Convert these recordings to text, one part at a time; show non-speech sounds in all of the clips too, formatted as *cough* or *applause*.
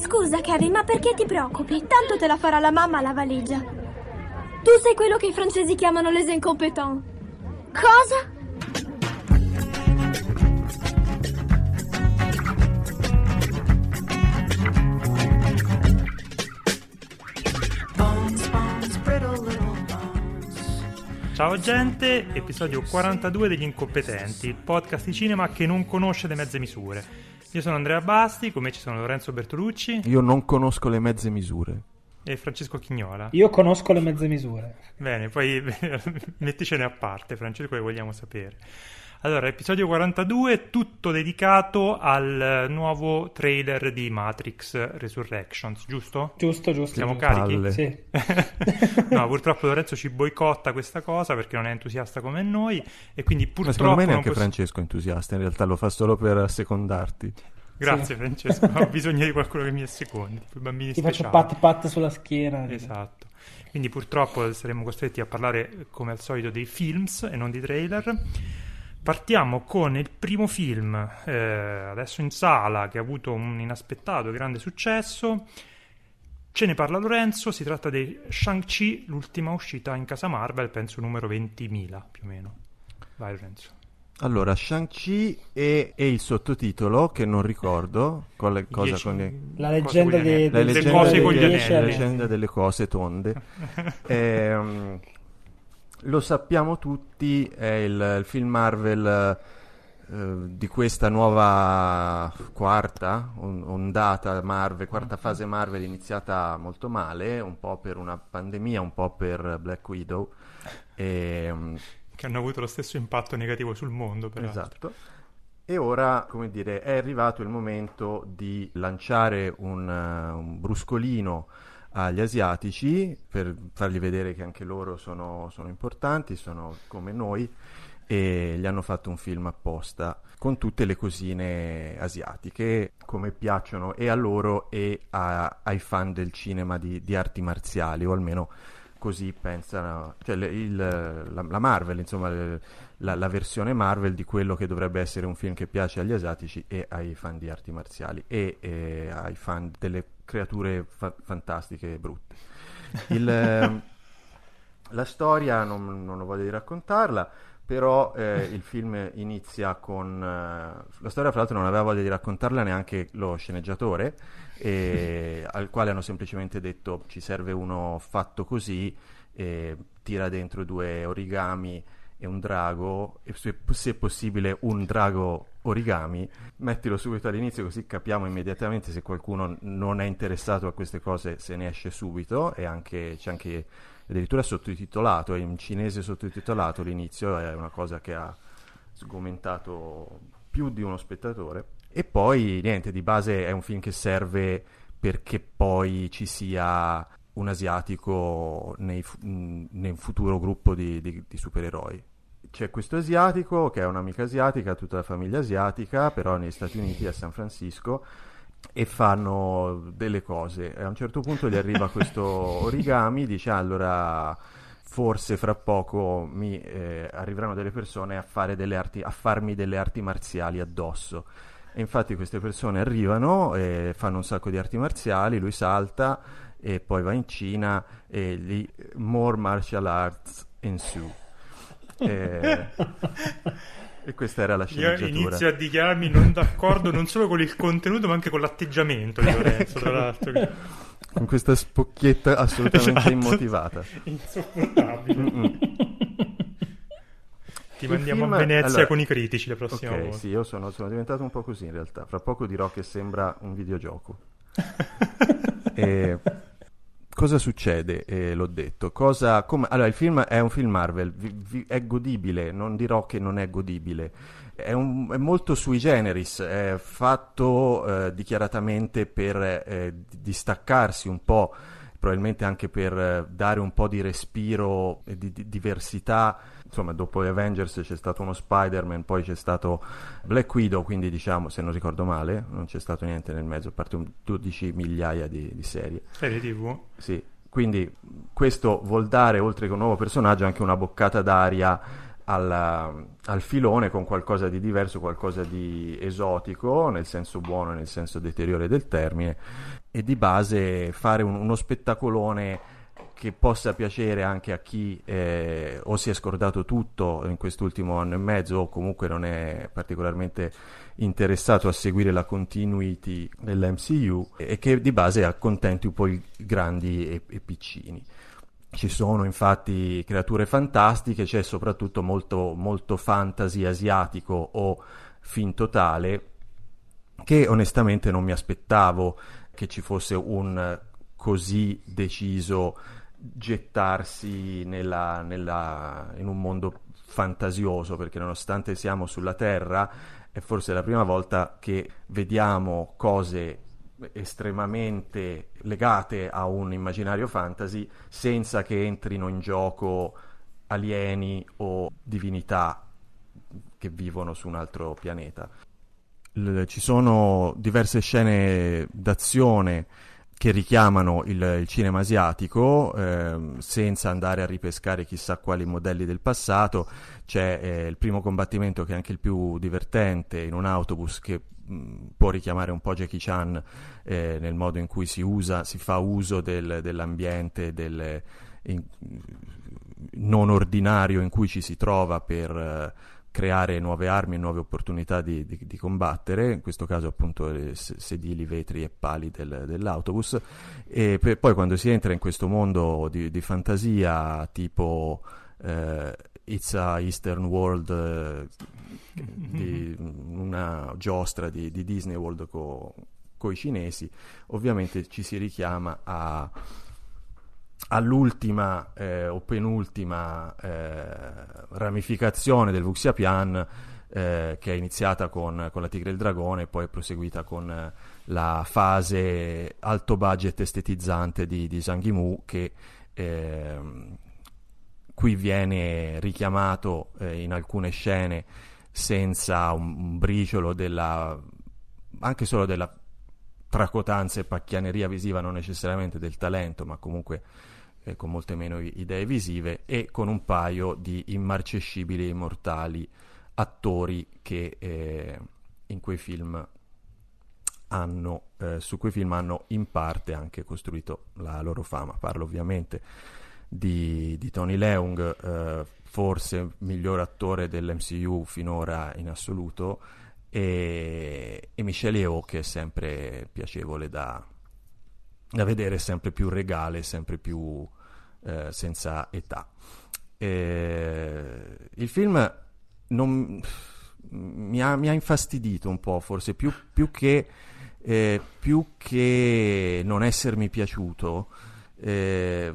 Scusa, Kevin, ma perché ti preoccupi? Tanto te la farà la mamma la valigia. Tu sei quello che i francesi chiamano les incompetents. Cosa? Ciao gente, episodio 42 degli Incompetenti, il podcast di cinema che non conosce le mezze misure. Io sono Andrea Basti, con me ci sono Lorenzo Bertolucci Io non conosco le mezze misure. e Francesco Chignola. Io conosco le mezze misure. Bene, poi *laughs* metticene a parte, Francesco, che vogliamo sapere. Allora, episodio 42, tutto dedicato al nuovo trailer di Matrix Resurrections, giusto? Giusto, giusto. Siamo giusto. carichi? Palle. Sì. *laughs* *laughs* no, purtroppo Lorenzo ci boicotta questa cosa perché non è entusiasta come noi e quindi Ma purtroppo secondo me non neanche posso- Francesco è entusiasta, in realtà lo fa solo per assecondarti. Grazie Sì. Francesco, ho *laughs* bisogno di qualcuno che mi assecondi, tipo i bambini Ti faccio speciali. pat pat sulla schiena. Esatto. Quindi purtroppo saremo costretti a parlare come al solito dei films e non di trailer. Partiamo con il primo film, eh, adesso in sala, che ha avuto un inaspettato grande successo. Ce ne parla Lorenzo, si tratta di Shang-Chi, l'ultima uscita in casa Marvel, penso numero 20.000 più o meno. Vai Lorenzo. Allora, Shang-Chi e, e il sottotitolo, che non ricordo, con le- cosa Dieci- con le- La leggenda con gli dei- anelli. la dei- Le leggenda, cose con gli delle, la leggenda delle cose tonde. *laughs* Ehm, lo sappiamo tutti, è il, il film Marvel eh, di questa nuova quarta on- ondata Marvel, quarta fase Marvel iniziata molto male, un po' per una pandemia, un po' per Black Widow. Ehm, Che hanno avuto lo stesso impatto negativo sul mondo, peraltro. Esatto. E ora, come dire, è arrivato il momento di lanciare un, eh, un bruscolino agli asiatici per fargli vedere che anche loro sono, sono importanti, sono come noi e gli hanno fatto un film apposta con tutte le cosine asiatiche come piacciono e a loro e a- ai fan del cinema di, di arti marziali o almeno così pensano, cioè le- il- la, la Marvel, insomma, le- la, la versione Marvel di quello che dovrebbe essere un film che piace agli asiatici e ai fan di arti marziali e, e ai fan delle creature fa- fantastiche e brutte. Il, ehm, *laughs* la storia non, non ho voglia di raccontarla, però eh, il film inizia con... eh, la storia, fra l'altro, non aveva voglia di raccontarla neanche lo sceneggiatore, e- *laughs* al quale hanno semplicemente detto ci serve uno fatto così, tira dentro due origami e un drago, e se, se possibile un drago origami, mettilo subito all'inizio così capiamo immediatamente se qualcuno non è interessato a queste cose, se ne esce subito e anche, c'è anche addirittura sottotitolato, è in cinese sottotitolato l'inizio, è una cosa che ha sgomentato più di uno spettatore. E poi niente, di base è un film che serve perché poi ci sia un asiatico nei nel futuro gruppo di, di- di supereroi. C'è questo asiatico che è un'amica asiatica, tutta la famiglia asiatica, però negli Stati Uniti, a San Francisco, e fanno delle cose. E a un certo punto gli arriva *laughs* questo origami, dice "Ah, allora forse fra poco mi eh, arriveranno delle persone a, fare delle arti, a farmi delle arti marziali addosso. E infatti queste persone arrivano e fanno un sacco di arti marziali, lui salta e poi va in Cina e lì more martial arts ensue. E, e questa era la Io sceneggiatura. inizio a dichiararmi non d'accordo non solo con il contenuto ma anche con l'atteggiamento di Lorenzo, tra l'altro. che- Con questa spocchietta assolutamente Esatto. immotivata. Insopportabile. Mm-mm. Ti Il mandiamo film- a Venezia allora- con i critici la prossima Ok, volta. sì, io sono, sono diventato un po' così in realtà. Fra poco dirò che sembra un videogioco. *laughs* E cosa succede? Eh, l'ho detto. Cosa, come- allora, il film è un film Marvel, vi- vi- è godibile, non dirò che non è godibile. È, un- è molto sui generis, è fatto eh, dichiaratamente per eh, distaccarsi un po', probabilmente anche per eh, dare un po' di respiro e di, di diversità. Insomma, dopo gli Avengers c'è stato uno Spider-Man, poi c'è stato Black Widow, quindi diciamo, se non ricordo male, non c'è stato niente nel mezzo, a parte un 12 migliaia di, di serie. Serie TV? Sì, quindi questo vuol dare, oltre che un nuovo personaggio, anche una boccata d'aria alla, al filone con qualcosa di diverso, qualcosa di esotico, nel senso buono e nel senso deteriore del termine, e di base fare un, uno spettacolone che possa piacere anche a chi eh, o si è scordato tutto in quest'ultimo anno e mezzo o comunque non è particolarmente interessato a seguire la continuity dell'MCU e che di base accontenti un po' i grandi e, e piccini. Ci sono infatti creature fantastiche, c'è soprattutto molto, molto fantasy asiatico o finto tale che onestamente non mi aspettavo che ci fosse un così deciso gettarsi nella, nella, in un mondo fantasioso, perché nonostante siamo sulla Terra, è forse la prima volta che vediamo cose estremamente legate a un immaginario fantasy senza che entrino in gioco alieni o divinità che vivono su un altro pianeta. L- ci sono diverse scene d'azione che richiamano il, il cinema asiatico eh, senza andare a ripescare chissà quali modelli del passato. C'è eh, il primo combattimento che è anche il più divertente in un autobus che mh, può richiamare un po' Jackie Chan eh, nel modo in cui si usa, si fa uso del, dell'ambiente del, in, non ordinario in cui ci si trova per eh, creare nuove armi e nuove opportunità di, di, di combattere, in questo caso appunto sedili, vetri e pali del, dell'autobus, e per, poi quando si entra in questo mondo di, di fantasia tipo eh, It's a Eastern World, eh, di una giostra di, di Disney World con co i cinesi, ovviamente ci si richiama a all'ultima eh, o penultima eh, ramificazione del Vuxia Pian eh, che è iniziata con, con, la Tigre e il Dragone e poi è proseguita con eh, la fase alto budget estetizzante di, di Zhang che ehm, qui viene richiamato eh, in alcune scene senza un, un briciolo della anche solo della tracotanza e pacchianeria visiva, non necessariamente del talento, ma comunque eh, con molte meno idee visive, e con un paio di immarcescibili e immortali attori che eh, in quei film hanno, eh, su quei film hanno in parte anche costruito la loro fama. Parlo ovviamente di, di Tony Leung, eh, forse miglior attore dell'MCU finora in assoluto, e, e Michelle Yeoh che è sempre piacevole da, da vedere, sempre più regale, sempre più eh, senza età. E, il film non, mi, ha, mi, ha, infastidito un po', forse più, più, che, eh, più che, non essermi piaciuto. Eh,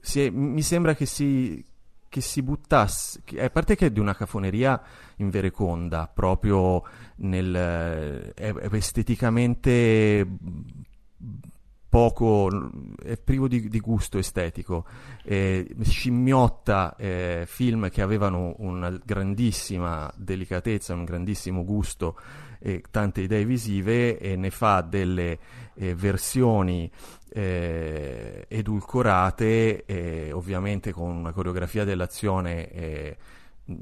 è, mi sembra che si, che si buttasse, che, a parte che è di una cafoneria invereconda, proprio nel, è, è esteticamente poco, è privo di, di gusto estetico, eh, scimmiotta eh, film che avevano una grandissima delicatezza, un grandissimo gusto e tante idee visive e ne fa delle eh, versioni eh, edulcorate, ovviamente con una coreografia dell'azione eh,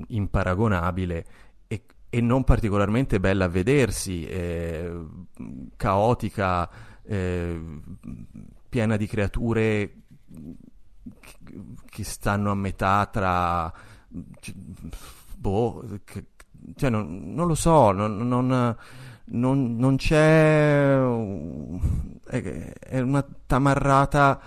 imparagonabile e, e, non particolarmente bella a vedersi, eh, caotica, eh, piena di creature che stanno a metà tra... Boh, cioè non, non lo so, non, non, non c'è... È, è, una tamarrata...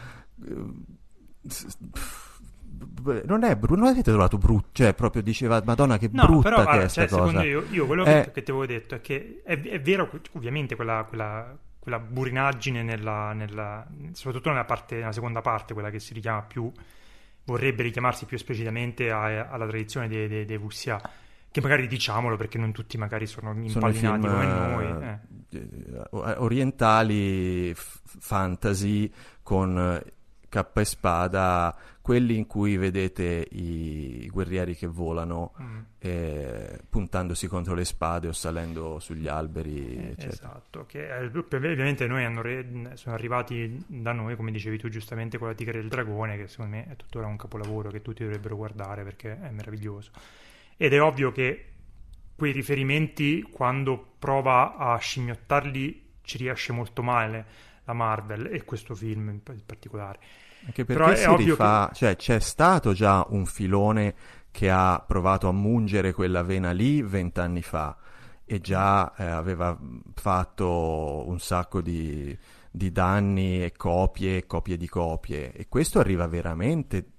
Non è brutto, non avete trovato brutto, cioè proprio diceva Madonna che no, brutta però, che allora, è cioè, cosa. Secondo io, io quello è... che, ti avevo detto è che è, è vero, ovviamente quella, quella, quella burinaggine nella, nella, soprattutto nella, parte, nella seconda parte, quella che si richiama più, vorrebbe richiamarsi più esplicitamente a, alla tradizione dei, dei, dei Wuxia che magari diciamolo perché non tutti magari sono impallinati sono come noi. Eh. eh orientali, f- fantasy, con cappa e spada, quelli in cui vedete i, i guerrieri che volano Mm. eh, puntandosi contro le spade o salendo sugli alberi, Eh. Esatto, che eh, ovviamente noi re- sono arrivati da noi, come dicevi tu giustamente, con la Tigre del Dragone, che secondo me è tuttora un capolavoro che tutti dovrebbero guardare perché è meraviglioso. Ed è ovvio che quei riferimenti, quando prova a scimmiottarli, ci riesce molto male la Marvel e questo film in particolare. Anche Però perché è si ovvio rifà, cioè c'è stato già un filone che ha provato a mungere quella vena lì vent'anni fa e già eh, aveva fatto un sacco di, di danni e copie e copie di copie. E questo arriva veramente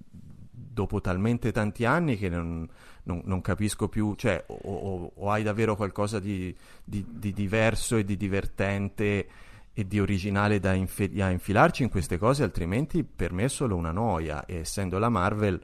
dopo talmente tanti anni che non, non- non capisco più, cioè o, o- o hai davvero qualcosa di, di- di diverso e di divertente e di originale da, infe- da infilarci in queste cose, altrimenti per me è solo una noia e essendo la Marvel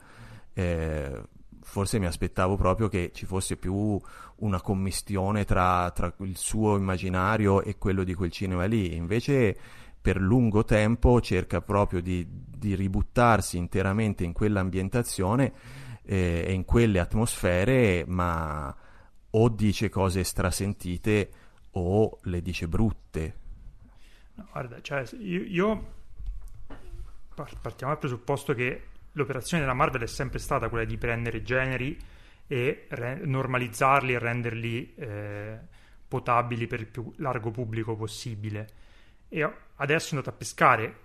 eh, forse mi aspettavo proprio che ci fosse più una commistione tra, tra il suo immaginario e quello di quel cinema lì, invece per lungo tempo cerca proprio di, di ributtarsi interamente in quell'ambientazione eh, e in quelle atmosfere, ma o dice cose strasentite o le dice brutte. Guarda, cioè, io, io par- partiamo dal presupposto che l'operazione della Marvel è sempre stata quella di prendere generi e re- normalizzarli e renderli eh, potabili per il più largo pubblico possibile. E adesso è andato a pescare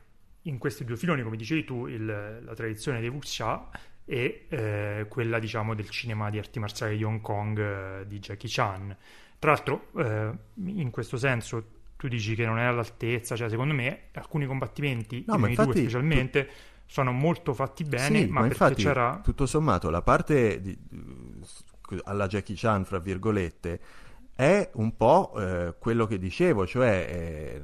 in questi due filoni, come dicevi tu, il- la tradizione dei wuxia e eh, quella, diciamo, del cinema di arti marziali di Hong Kong eh, di Jackie Chan. Tra l'altro, eh, in questo senso, tu dici che non è all'altezza, cioè secondo me alcuni combattimenti, No, i primi due infatti specialmente, sono molto fatti bene, Sì, ma, ma perché infatti, c'era... tutto sommato, la parte di- alla Jackie Chan, fra virgolette, è un po' eh, quello che dicevo, cioè eh,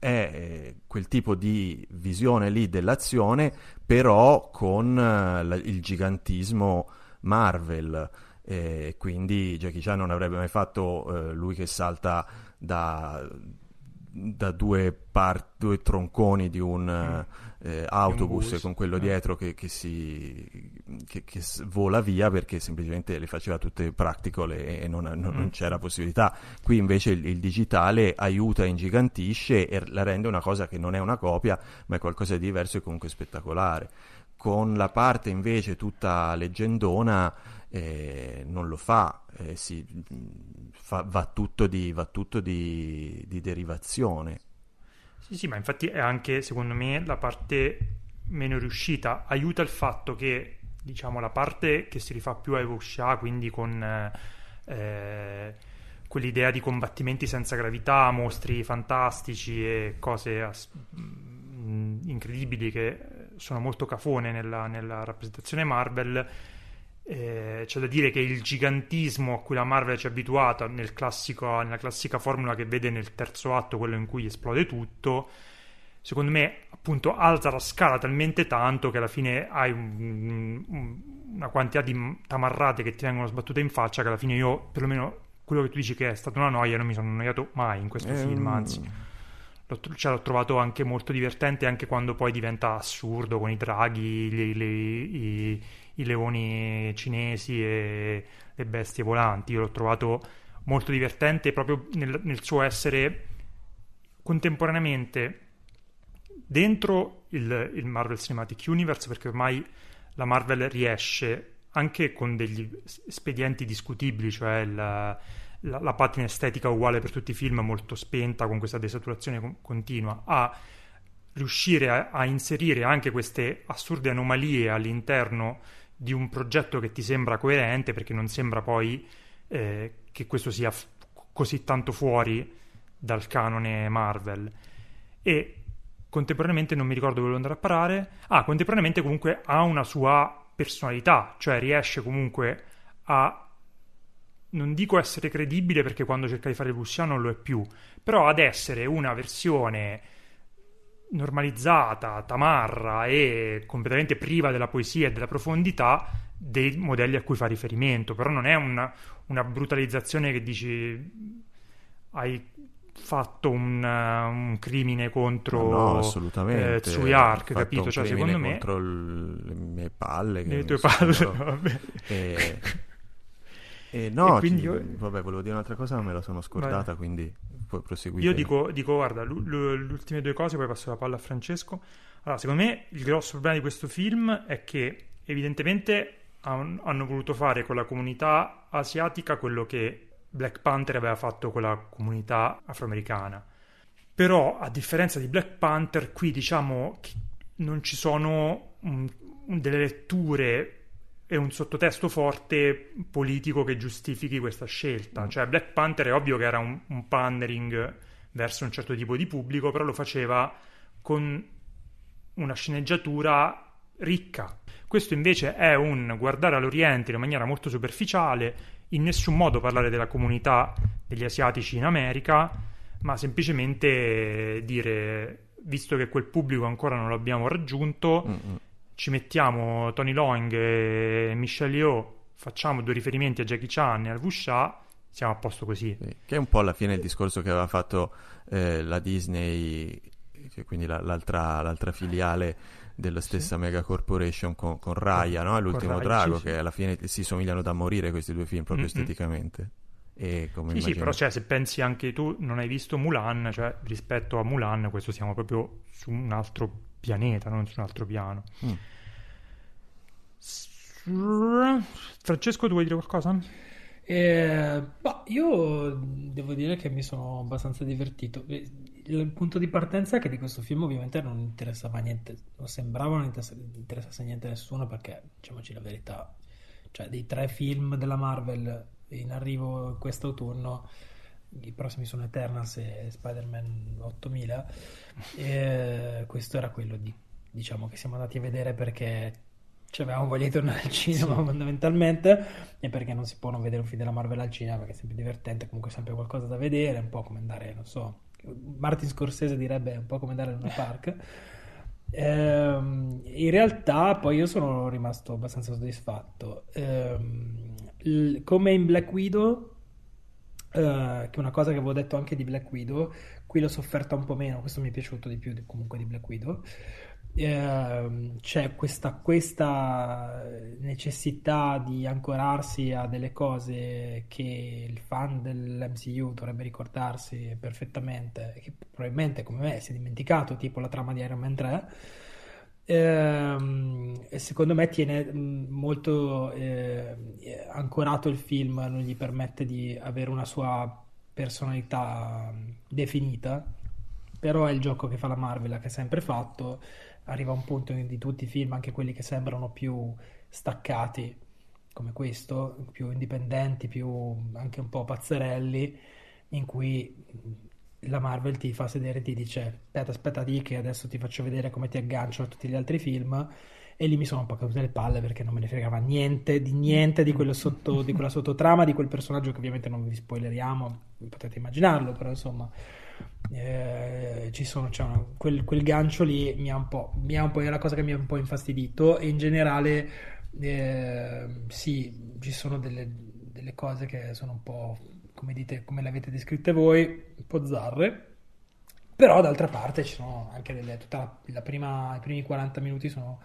è eh, quel tipo di visione lì dell'azione, però con eh, il gigantismo Marvel. E quindi Jackie Chan non avrebbe mai fatto eh, lui che salta da, da due, par- due tronconi di un eh, autobus bus, con quello eh. dietro che, che si che, che vola via perché semplicemente le faceva tutte practical e, non, non- non Mm. c'era possibilità. Qui invece il, il digitale aiuta, ingigantisce e la rende una cosa che non è una copia, ma è qualcosa di diverso e comunque spettacolare. Con la parte invece tutta leggendona eh, non lo fa, eh, si- fa- va tutto, di, va tutto di, di derivazione. Sì, sì, ma infatti è anche, secondo me, la parte meno riuscita. Aiuta il fatto che, diciamo, la parte che si rifà più ai wuxia, quindi con eh, quell'idea di combattimenti senza gravità, mostri fantastici e cose as- mm, incredibili che sono molto cafone nella, nella rappresentazione Marvel. Eh, c'è da dire che il gigantismo a cui la Marvel ci ha abituato nel classico- nella classica formula che vede nel terzo atto, quello in cui esplode tutto, secondo me appunto alza la scala talmente tanto che alla fine hai un- un- una quantità di tamarrate che ti vengono sbattute in faccia che alla fine io, perlomeno quello che tu dici che è stata una noia, non mi sono annoiato mai in questo Ehm, film, anzi. L'ho, cioè, l'ho trovato anche molto divertente anche quando poi diventa assurdo con i draghi, le- le- i, i leoni cinesi e le bestie volanti. Io l'ho trovato molto divertente proprio nel, nel suo essere contemporaneamente dentro il, il Marvel Cinematic Universe, perché ormai la Marvel riesce anche con degli espedienti discutibili, cioè la, la, la patina estetica uguale per tutti i film, molto spenta, con questa desaturazione con- continua, a riuscire a, a inserire anche queste assurde anomalie all'interno di un progetto che ti sembra coerente, perché non sembra poi eh, che questo sia f- così tanto fuori dal canone Marvel. E contemporaneamente non mi ricordo dove volevo andare a parare. Ah, contemporaneamente comunque ha una sua personalità, cioè riesce comunque a non dico essere credibile perché quando cerca di fare il Wuxia non lo è più, però ad essere una versione normalizzata, tamarra e completamente priva della poesia e della profondità dei modelli a cui fa riferimento, però non è una, una brutalizzazione che dici hai fatto un, uh, un crimine contro no, assolutamente. eh, Tsui Ark, Fatto capito? Cioè, secondo me... contro le mie palle. Le tue palle, sembrano- *laughs* vabbè. E, e no, E quindi ci- vabbè, volevo dire un'altra cosa, ma me la sono scordata, quindi puoi proseguire. Io dico, dico, guarda, le ultime due cose, poi passo la palla a Francesco. Allora, secondo me il grosso problema di questo film è che evidentemente han- hanno voluto fare con la comunità asiatica quello che Black Panther aveva fatto con la comunità afroamericana. Però, a differenza di Black Panther, qui diciamo che non ci sono mm, delle letture e un sottotesto forte politico che giustifichi questa scelta. Cioè, Black Panther è ovvio che era un, un pandering verso un certo tipo di pubblico, però lo faceva con una sceneggiatura ricca. Questo invece è un guardare all'Oriente in maniera molto superficiale, in nessun modo parlare della comunità degli asiatici in America, ma semplicemente dire, visto che quel pubblico ancora non l'abbiamo raggiunto, Mm-mm. Ci mettiamo Tony Long e Michelle Yeoh, facciamo due riferimenti a Jackie Chan e al Wuxia, siamo a posto così. Sì, Che è un po' alla fine il discorso che aveva fatto eh, la Disney, che quindi la- l'altra, l'altra filiale della stessa mega corporation con, con Raya, no? L'ultimo Raya, drago, sì, sì. che alla fine si somigliano da morire questi due film, proprio Mm-mm. esteticamente. E come Sì, sì, però cioè, se pensi anche tu, non hai visto Mulan, cioè rispetto a Mulan, questo siamo proprio su un altro pianeta, non su un altro piano. Mm. Francesco, tu vuoi dire qualcosa? Eh, bah, io devo dire che mi sono abbastanza divertito. Eh, Il punto di partenza è che di questo film ovviamente non interessava niente, non sembrava non interessa- interessasse niente a nessuno perché, diciamoci la verità, cioè dei tre film della Marvel in arrivo quest'autunno, i prossimi sono Eternals e Spider-Man 8000, e questo era quello di, diciamo, che siamo andati a vedere perché ci avevamo voglia di tornare al cinema fondamentalmente e perché non si può non vedere un film della Marvel al cinema perché è sempre divertente, comunque sempre qualcosa da vedere, un po' come andare, non so, Martin Scorsese direbbe un po' come andare in un *laughs* park. Ehm, in realtà poi io sono rimasto abbastanza soddisfatto. Ehm, il- come in Black Widow, che è una cosa che avevo detto anche di Black Widow, qui l'ho sofferta un po' meno, questo mi è piaciuto di più di- comunque di Black Widow. Ehm, c'è questa, questa necessità di ancorarsi a delle cose che il fan dell'MCU dovrebbe ricordarsi perfettamente, che probabilmente come me si è dimenticato, tipo la trama di Iron Man 3. Ehm, secondo me tiene mh, molto eh, ancorato il film, non gli permette di avere una sua personalità mh, definita, però è il gioco che fa la Marvel, che ha sempre fatto. Arriva a un punto di tutti i film, anche quelli che sembrano più staccati, come questo, più indipendenti, più anche un po' pazzerelli, in cui la Marvel ti fa sedere e ti dice aspetta, aspetta di che adesso ti faccio vedere come ti aggancio a tutti gli altri film. E lì mi sono un po' cadute le palle perché non me ne fregava niente di niente di, sotto, di quella sottotrama di quel personaggio che ovviamente non vi spoileriamo potete immaginarlo però insomma eh, ci sono una- quel, quel gancio lì mi ha un po', mi ha un po' è la cosa che mi ha un po' infastidito e in generale eh, sì ci sono delle, delle cose che sono un po' come dite come le avete descritte voi un po' zarre. Però d'altra parte ci sono anche delle tutta la, la prima, i primi 40 minuti sono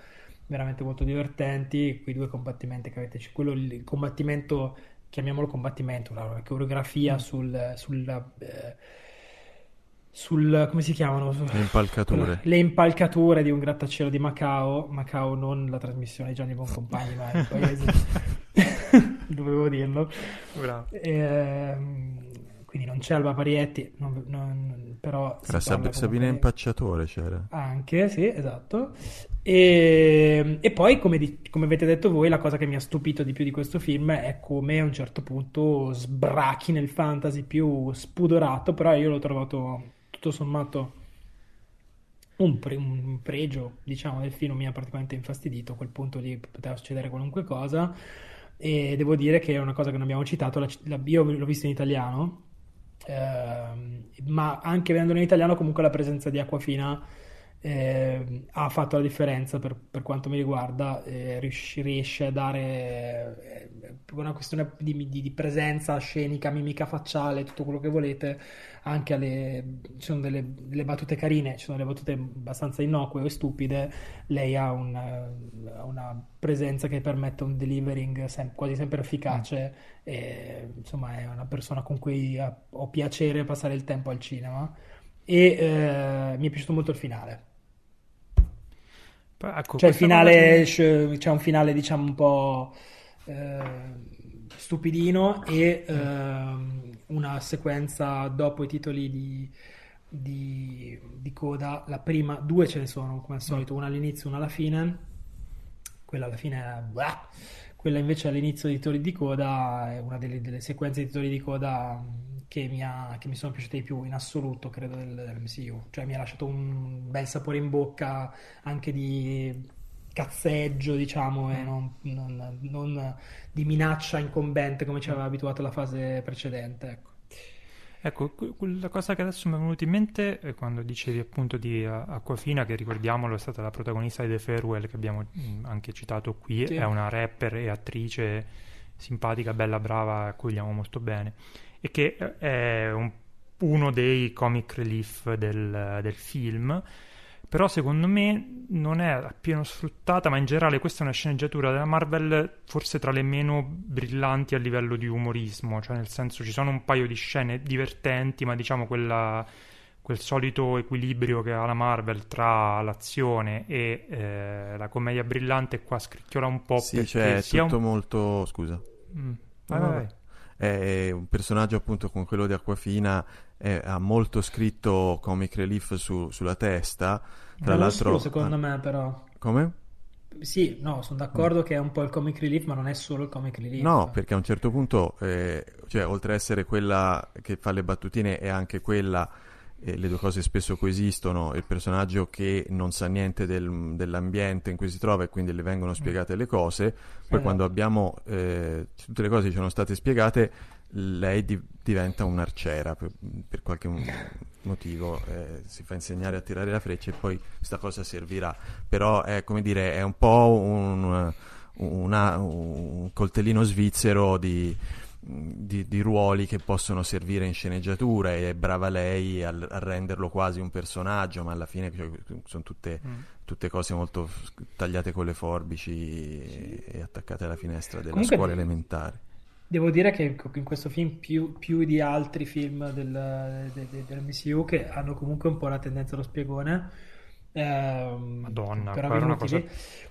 veramente molto divertenti. Quei due combattimenti che avete quello il combattimento chiamiamolo combattimento la, coreografia sul, sul eh, sul come si chiamano? Le impalcature. *laughs* le impalcature di un grattacielo di Macao. Macao non la trasmissione di Gianni Boncompagni ma il paese *laughs* dovevo dirlo Bravo. Ehm, quindi non c'è Alba Parietti, non- non- però Era Sab- Sabina Impacciatore c'era. Anche, sì, esatto. E, e poi, come, di- come avete detto voi, la cosa che mi ha stupito di più di questo film è come a un certo punto sbrachi nel fantasy più spudorato, però io l'ho trovato tutto sommato un, pre- un pregio, diciamo, del film mi ha particolarmente infastidito. A quel punto lì poteva succedere qualunque cosa. E devo dire che è una cosa che non abbiamo citato, la- la- io l'ho visto in italiano, ehm, ma anche vedendolo in italiano comunque la presenza di Aquafina eh, ha fatto la differenza per, per quanto mi riguarda, eh, riesce, a dare eh, una questione di, di, di, presenza scenica, mimica facciale, tutto quello che volete, anche alle... ci sono delle, delle, battute carine, ci sono delle battute abbastanza innocue o stupide, lei ha una, una presenza che permette un delivering sem- quasi sempre efficace mm. e insomma è una persona con cui ho piacere passare il tempo al cinema. E eh, mi è piaciuto molto il finale Ecco, cioè il finale, che... c'è un finale diciamo un po' eh, stupidino e eh, una sequenza dopo i titoli di, di, di, coda, la prima, due ce ne sono come al solito, una all'inizio e una alla fine, quella alla fine è... Blah. Quella invece all'inizio dei titoli di coda è una delle, delle sequenze di titoli di coda che mi, ha, che mi, sono piaciute di più in assoluto, credo, del, dell'MCU. Cioè mi ha lasciato un bel sapore in bocca anche di cazzeggio, diciamo, e mm. non, non, non di minaccia incombente come ci aveva abituato la fase precedente, ecco. Ecco, la cosa che adesso mi è venuta in mente è quando dicevi appunto di Aquafina, che ricordiamolo è stata la protagonista di The Farewell, che abbiamo mm, anche citato qui, sì. è una rapper e attrice simpatica, bella, brava, accogliamo molto bene e che eh, è un, uno dei comic relief del, del film però secondo me non è appieno sfruttata, ma in generale questa è una sceneggiatura della Marvel forse tra le meno brillanti a livello di umorismo, cioè nel senso ci sono un paio di scene divertenti, ma diciamo quella, quel solito equilibrio che ha la Marvel tra l'azione e eh, la commedia brillante qua scricchiola un po' sì, cioè è tutto un... molto... scusa. Mm. Vai, vai, vai è un personaggio appunto come quello di Aquafina è, ha molto scritto comic relief su, sulla testa tra non l'altro secondo ah, me però come? Sì, no, sono d'accordo mm. che è un po' il comic relief, ma non è solo il comic relief. No, perché a un certo punto, eh, cioè, oltre ad essere quella che fa le battutine, è anche quella eh, le due cose spesso coesistono, il personaggio che non sa niente del, dell'ambiente in cui si trova e quindi le vengono spiegate le cose, poi eh. quando abbiamo eh, tutte le cose ci sono state spiegate, lei di, diventa un'arciera per, per qualche motivo, eh, si fa insegnare a tirare la freccia e poi questa cosa servirà, però è come dire, è un po' un, una, un coltellino svizzero di di, di, ruoli che possono servire in sceneggiatura e è brava lei a, a renderlo quasi un personaggio, ma alla fine cioè, sono tutte, mm. tutte, cose molto tagliate con le forbici sì. e attaccate alla finestra della Comunque, scuola elementare. Devo dire che in questo film, più, più di altri film del, de, de, dell'MCU, che hanno comunque un po' la tendenza allo spiegone, eh, Madonna, per una cosa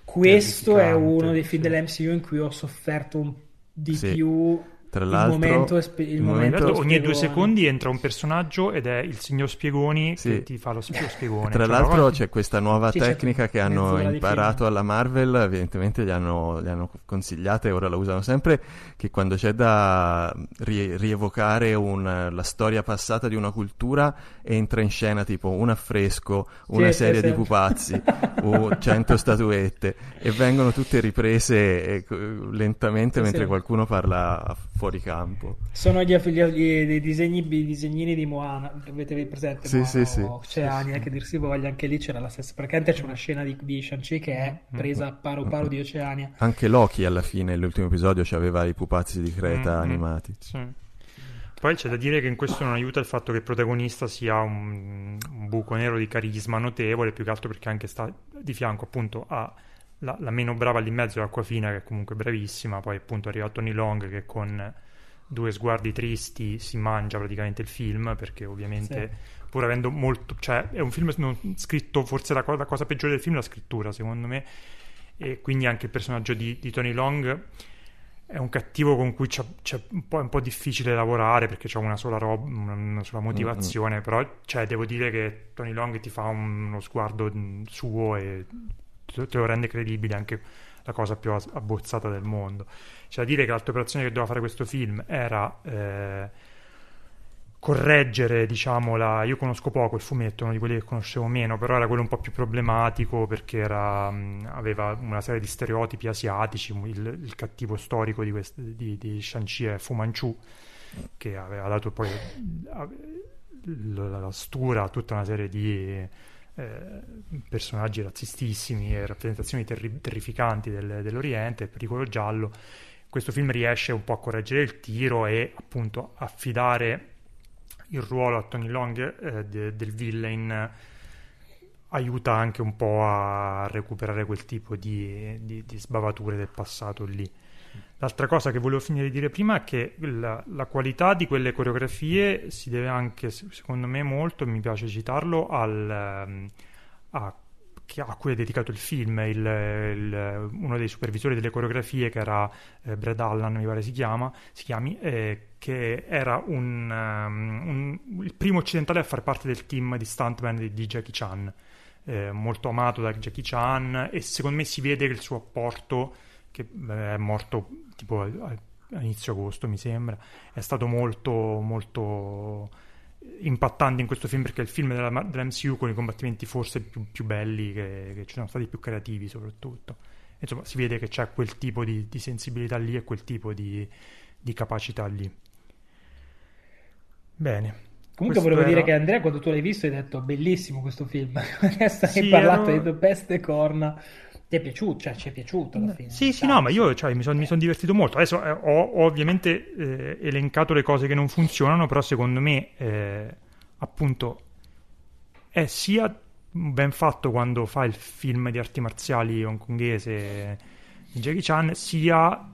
questo è uno dei film sì. dell'MCU in cui ho sofferto un, di sì. più tra l'altro, il momento, espe- il momento momento ogni due secondi entra un personaggio ed è il signor Spiegoni sì. che ti fa lo spiegone. Tra cioè, l'altro, c'è questa nuova sì, tecnica che hanno imparato alla Marvel. Evidentemente, gli hanno, gli hanno consigliate e ora la usano sempre. Che quando c'è da ri- rievocare un, la storia passata di una cultura, entra in scena tipo un affresco, una sì, serie di pupazzi *laughs* o cento statuette e vengono tutte riprese lentamente mentre qualcuno parla fuori campo. Sono gli, gli, gli disegni, i disegnini di Moana, avete presente? Sì, Moana, sì, sì. Oceania, sì, che dir si voglia, anche lì c'era la stessa. Praticamente c'è una scena di, di Shang-Chi che è mm-hmm. presa paro paro di Oceania. Anche Loki alla fine, l'ultimo episodio, aveva i pupazzi di Creta mm-hmm. animati. Sì. Poi c'è da dire che in questo non aiuta il fatto che il protagonista sia un, un buco nero di carisma notevole, più che altro perché anche sta di fianco appunto a la, la, meno brava lì in mezzo è Acquafina, che è comunque bravissima. Poi, appunto, arriva Tony Long, che con due sguardi tristi si mangia praticamente il film, perché ovviamente, sì. pur avendo molto. cioè, è un film non, scritto, forse la, la, cosa peggiore del film è la scrittura, secondo me. E quindi anche il personaggio di, di Tony Long è un cattivo con cui c'è, c'è un po', è un po' difficile lavorare perché c'è una sola, roba, una sola motivazione, mm-hmm. però cioè, devo dire che Tony Long ti fa un, uno sguardo suo e te lo rende credibile anche la cosa più abbozzata del mondo. C'è da dire che l'altra operazione che doveva fare questo film era eh, correggere, diciamo, la... io conosco poco il fumetto, uno di quelli che conoscevo meno, però era quello un po' più problematico perché era, mh, aveva una serie di stereotipi asiatici, il, il cattivo storico di, quest... di, di Shang-Chi è Fu Manchu, che aveva dato poi la, la stura a tutta una serie di eh, personaggi razzistissimi e rappresentazioni terri- terrificanti del, dell'Oriente, pericolo giallo, questo film riesce un po' a correggere il tiro e appunto affidare il ruolo a Tony Long eh, de- del villain aiuta anche un po' a recuperare quel tipo di, di, di sbavature del passato lì. L'altra cosa che volevo finire di dire prima è che la, la, qualità di quelle coreografie si deve anche, secondo me, molto, mi piace citarlo, al, ehm, a, a, cui è dedicato il film. Il, il, uno dei supervisori delle coreografie, che era eh, Brad Allan, mi pare si, chiama, si chiami, eh, che era un, um, un, il primo occidentale a far parte del team di stuntman di, di Jackie Chan. Eh, molto amato da Jackie Chan e secondo me si vede che il suo apporto che è morto tipo a inizio agosto mi sembra, è stato molto molto impattante in questo film perché è il film della, dell'MCU con i combattimenti forse più, più belli che, che, ci sono stati più creativi soprattutto insomma si vede che c'è quel tipo di, di sensibilità lì e quel tipo di, di capacità lì bene Comunque volevo era... dire che Andrea, quando tu l'hai visto, hai detto bellissimo questo film. *laughs* Adesso hai sì, parlato ero... di The Peste Corna. Ti è piaciuto? Cioè, ci è piaciuto alla fine? Sì, sì, no, ma io cioè, mi sono son divertito molto. Adesso eh, ho, ho, ovviamente eh, elencato le cose che non funzionano, però secondo me, eh, appunto, è sia ben fatto quando fa il film di arti marziali hongkongese di Jackie Chan, sia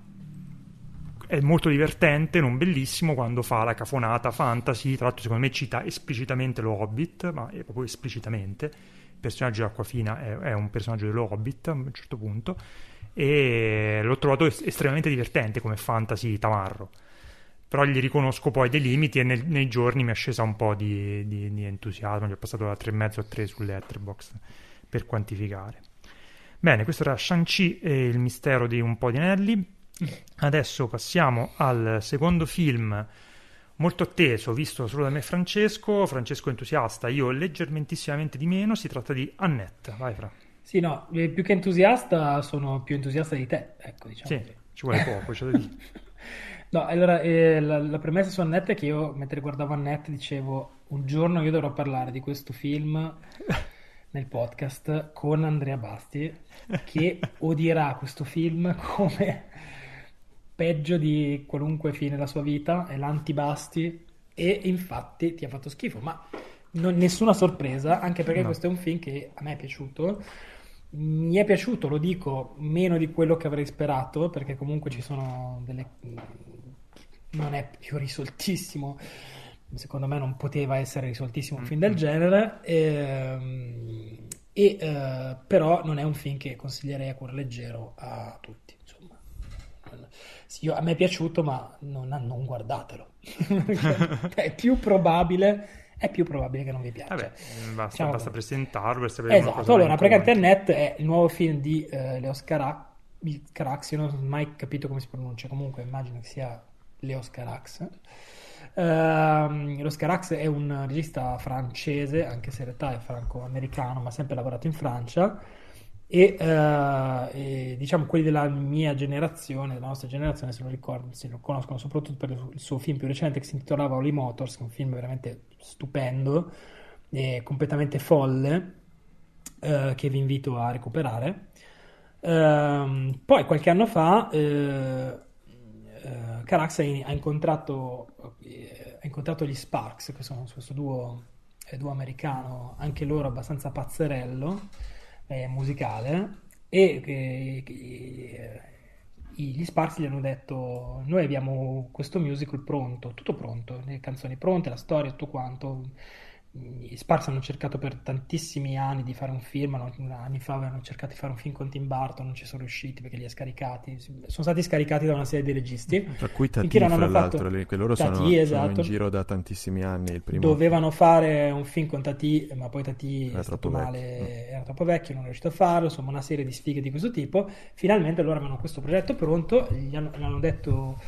è molto divertente, non bellissimo, quando fa la cafonata fantasy. Tra l'altro, secondo me cita esplicitamente lo Hobbit, ma è proprio esplicitamente personaggio di Acquafina è, è un personaggio dello Hobbit a un certo punto e l'ho trovato es- estremamente divertente come fantasy tamarro. Però gli riconosco poi dei limiti e nel, nei giorni mi è scesa un po' di, di, di entusiasmo gli ho passato da 3,5 a 3 sulle letterbox per quantificare. Bene questo era Shang-Chi e il mistero di un po' di anelli adesso passiamo al secondo film molto atteso, visto solo da me Francesco, Francesco entusiasta, io leggermentissimamente di meno, si tratta di Annette, vai Fra. Sì, no, eh, più che entusiasta sono più entusiasta di te, ecco, diciamo. Sì, ci vuole poco, c'è da dire. *laughs* No, allora, eh, la, la, premessa su Annette è che io, mentre guardavo Annette, dicevo, un giorno io dovrò parlare di questo film *laughs* nel podcast con Andrea Basti, che odierà questo film come peggio di qualunque fine della sua vita, è l'antibasti e infatti ti ha fatto schifo, ma non, nessuna sorpresa, anche perché no. questo è un film che a me è piaciuto. Mi è piaciuto, lo dico, meno di quello che avrei sperato, perché comunque ci sono delle... non è più risoltissimo. Secondo me non poteva essere risoltissimo un film del genere. Ehm, e, eh, però non è un film che consiglierei a cuore leggero a tutti. Sì, io, a me è piaciuto, ma non, non guardatelo. *laughs* è più probabile è più probabile che non vi piaccia. Vabbè, basta, diciamo basta presentarlo per sapere Esatto, allora, Pregante Net è il nuovo film di eh, Leo Scarax, Carax, io non ho mai capito come si pronuncia, comunque immagino che sia Leo Scarax. Uh, lo Scarax è un regista francese, anche se in realtà è franco-americano, ma ha sempre lavorato in Francia e, uh, e, diciamo quelli della mia generazione, della nostra generazione, se lo ricordano, se lo conoscono soprattutto per il suo film più recente che si intitolava Holy Motors, un film veramente stupendo e completamente folle, uh, che vi invito a recuperare. Uh, poi qualche anno fa uh, Carax ha incontrato, ha incontrato gli Sparks, che sono questo duo, duo americano, anche loro abbastanza pazzerello eh, musicale e che, gli Sparsi gli hanno detto noi abbiamo questo musical pronto, tutto pronto, le canzoni pronte, la storia, tutto quanto gli Sparks hanno cercato per tantissimi anni di fare un film, anni fa avevano cercato di fare un film con Tim Burton, non ci sono riusciti perché li ha scaricati, sono stati scaricati da una serie di registi. Tra cui Tati, fra l'altro, fatto... che loro Tati, sono, esatto. sono, in giro da tantissimi anni. Dovevano fare un film con Tati, ma poi Tati era troppo male, vecchio. era troppo vecchio, non è riuscito a farlo, insomma una serie di sfighe di questo tipo. Finalmente loro avevano questo progetto pronto, gli hanno, gli hanno detto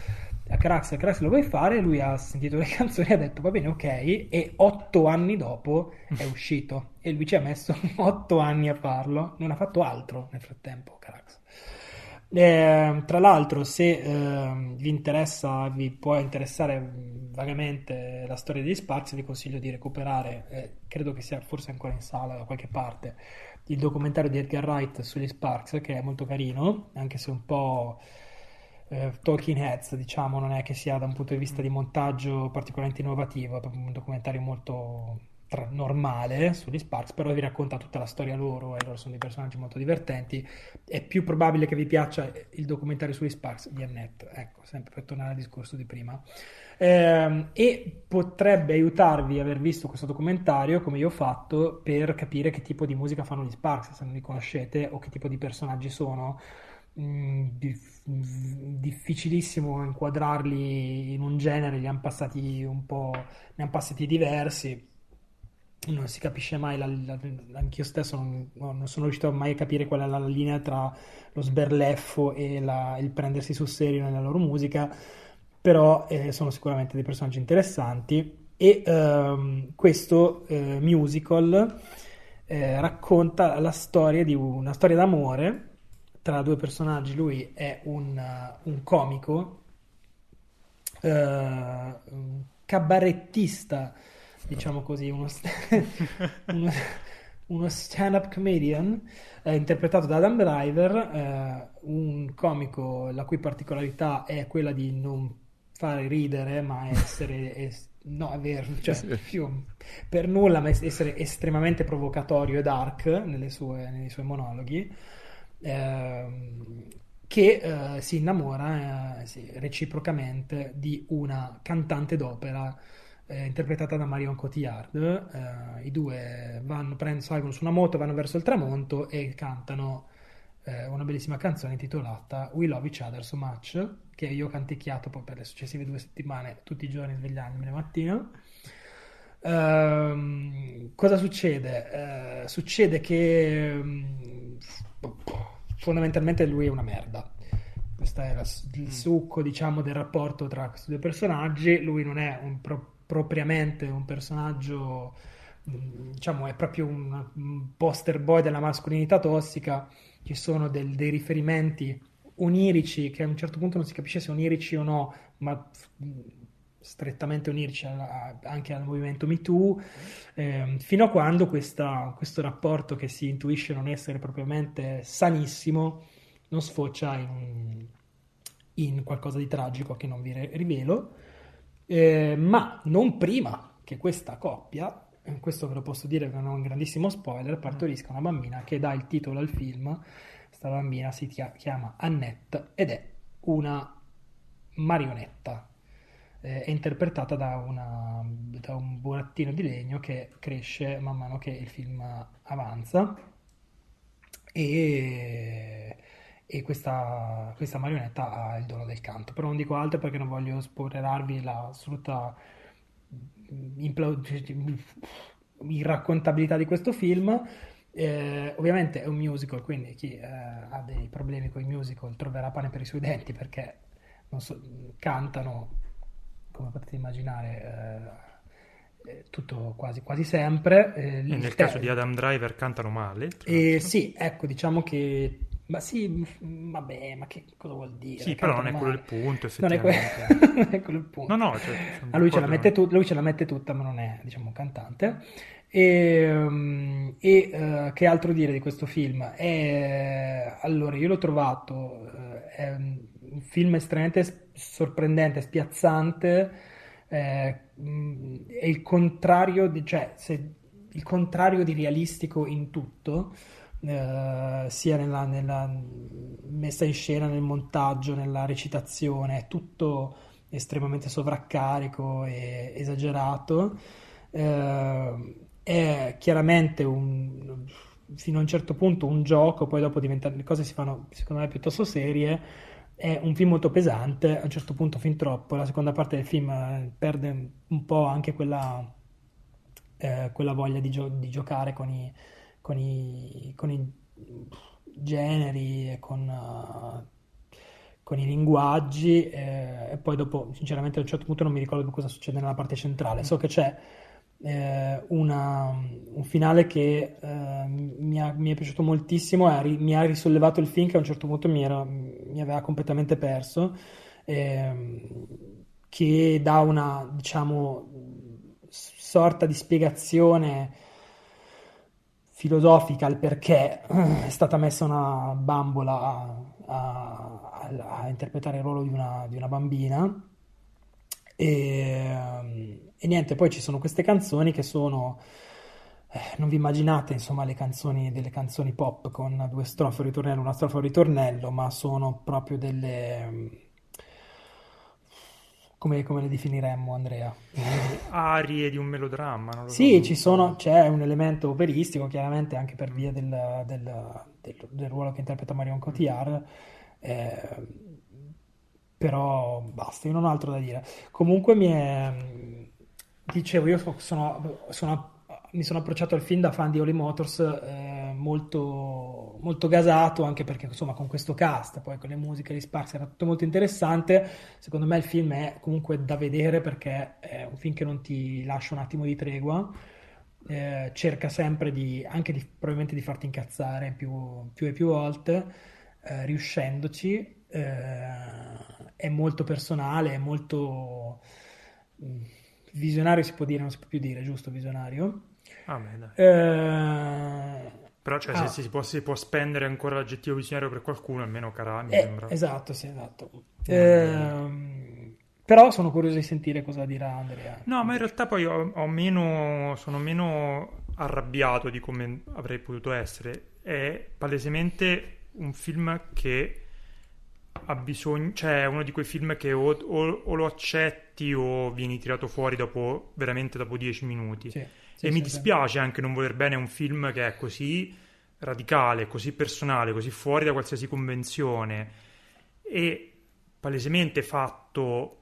a Carax, Carax lo vuoi fare? Lui ha sentito le *laughs* canzoni e ha detto va bene, ok, e otto anni dopo è uscito e lui ci ha messo *laughs* otto anni a farlo, non ha fatto altro nel frattempo Carax. Eh, tra l'altro, se eh, vi interessa, vi può interessare vagamente la storia degli Sparks, vi consiglio di recuperare, eh, credo che sia forse ancora in sala da qualche parte, il documentario di Edgar Wright sugli Sparks, che è molto carino, anche se un po' eh, Talking Heads, diciamo, non è che sia da un punto di vista di montaggio particolarmente innovativo, è un documentario molto tra- normale sugli Sparks, però vi racconta tutta la storia loro e loro sono dei personaggi molto divertenti. È più probabile che vi piaccia il documentario sugli Sparks di Annette, ecco, sempre per tornare al discorso di prima. Eh, e potrebbe aiutarvi aver visto questo documentario, come io ho fatto, per capire che tipo di musica fanno gli Sparks, se non li conoscete, o che tipo di personaggi sono. Mm, dif- difficilissimo inquadrarli in un genere, li hanno passati un po', ne hanno passati diversi. Non si capisce mai, la, la, anch'io stesso non, non, sono riuscito mai a capire qual è la linea tra lo sberleffo e la, il prendersi sul serio nella loro musica, però eh, sono sicuramente dei personaggi interessanti. E ehm, questo eh, musical eh, racconta la storia di una storia d'amore tra due personaggi, lui è un, un comico, eh, un cabarettista diciamo così, uno, st- *laughs* uno, uno stand-up comedian eh, interpretato da Adam Driver, eh, un comico la cui particolarità è quella di non fare ridere, ma essere... Es- no, è vero, cioè, più, per nulla, ma essere estremamente provocatorio e dark nelle sue, nei suoi monologhi. Eh, che eh, si innamora eh, sì, reciprocamente di una cantante d'opera eh, interpretata da Marion Cotillard. Eh, I due vanno, prend- salgono su una moto, vanno verso il tramonto e cantano eh, una bellissima canzone intitolata We Love Each Other So Much, che io ho canticchiato poi per le successive due settimane, tutti i giorni svegliandomi la mattina. Uh, cosa succede? Uh, succede che um, fondamentalmente lui è una merda. Questo è la, il mm. succo, diciamo, del rapporto tra questi due personaggi. Lui non è un pro- propriamente un personaggio, mm, diciamo, è proprio un, un poster boy della mascolinità tossica. Ci sono del, dei riferimenti onirici che a un certo punto non si capisce se onirici o no, ma mm, strettamente onirici alla, anche al movimento MeToo, eh, fino a quando questa, questo rapporto che si intuisce non essere propriamente sanissimo non sfocia in, in qualcosa di tragico che non vi rivelo eh, ma non prima che questa coppia, eh, questo ve lo posso dire che non è un grandissimo spoiler, partorisca una bambina che dà il titolo al film. Questa bambina si chiama Annette ed è una marionetta. Eh, è interpretata da, una, da un burattino di legno che cresce man mano che il film avanza. E e questa, questa, marionetta ha il dono del canto. Però non dico altro perché non voglio spoilerarvi l'assoluta irraccontabilità di questo film. Eh, ovviamente è un musical, quindi chi eh, ha dei problemi con i musical troverà pane per i suoi denti perché so, cantano, come potete immaginare, eh, eh tutto quasi, quasi sempre. Eh, e nel caso di Adam Driver cantano male? Eh, sì, ecco, diciamo che ma sì, vabbè, ma che cosa vuol dire? Sì, però non è quello il punto, effettivamente. Non è, que- *laughs* non è quello il punto. No, no, cioè, ah, lui, ce tu- lui, ce la mette tutta, ma non è, diciamo, un cantante. E, um, e uh, che altro dire di questo film? È, allora, io l'ho trovato, uh, è un film estremamente sorprendente, spiazzante, eh, è il contrario di, cioè, se, il contrario di realistico in tutto eh, sia nella, nella, messa in scena, nel montaggio, nella recitazione, è tutto estremamente sovraccarico e esagerato. Eh, è chiaramente un, fino a un certo punto un gioco, poi dopo diventa, le cose si fanno secondo me piuttosto serie. È un film molto pesante, a un certo punto fin troppo. La seconda parte del film eh, perde un po' anche quella, eh, quella voglia di, gio- di giocare con i, con i, con i generi e con, uh, con i linguaggi eh, e poi dopo sinceramente a un certo punto non mi ricordo più cosa succede nella parte centrale so che c'è eh, una, un finale che eh, mi, ha, mi, è piaciuto moltissimo e mi ha risollevato il film che a un certo punto mi, era, mi aveva completamente perso ehm, che dà una, diciamo, sorta di spiegazione filosofica al perché è stata messa una bambola a, a, a interpretare il ruolo di una, di una bambina. E, e, niente, poi ci sono queste canzoni che sono. Eh, non vi immaginate insomma le canzoni delle canzoni pop con due strofe e ritornello, una strofa un ritornello, ma sono proprio delle come, come, le definiremmo, Andrea? Arie di un melodramma, non lo Sì, so. ci sono, c'è un elemento operistico, chiaramente anche per via del, del, del, del ruolo che interpreta Marion Cotillard, eh, però basta, io non ho altro da dire. Comunque mi è... Dicevo, io sono, sono mi sono approcciato al film da fan di Holy Motors eh, molto, molto gasato, anche perché insomma con questo cast, poi con le musiche risparse era tutto molto interessante. Secondo me il film è comunque da vedere perché è un film che non ti lascia un attimo di tregua. Eh, cerca sempre di, anche di, probabilmente di farti incazzare più, più e più volte, eh, riuscendoci. Eh, è molto personale, è molto mm, visionario si può dire, non si può più dire, giusto? Visionario. Ah, beh. Eh, Però cioè, ah. se si può, si può spendere ancora l'aggettivo visionario per qualcuno, almeno Carà mi eh, sembra. esatto, sì, esatto. Eh, però sono curioso di sentire cosa dirà Andrea. No, ma in realtà poi ho, ho meno, sono meno arrabbiato di come avrei potuto essere. È palesemente un film che ha bisogno, cioè è uno di quei film che o, o, o lo accetti o vieni tirato fuori dopo, veramente dopo dieci minuti. Sì, sì, e sì, mi sì. dispiace anche non voler bene a un film che è così radicale, così personale, così fuori da qualsiasi convenzione e palesemente fatto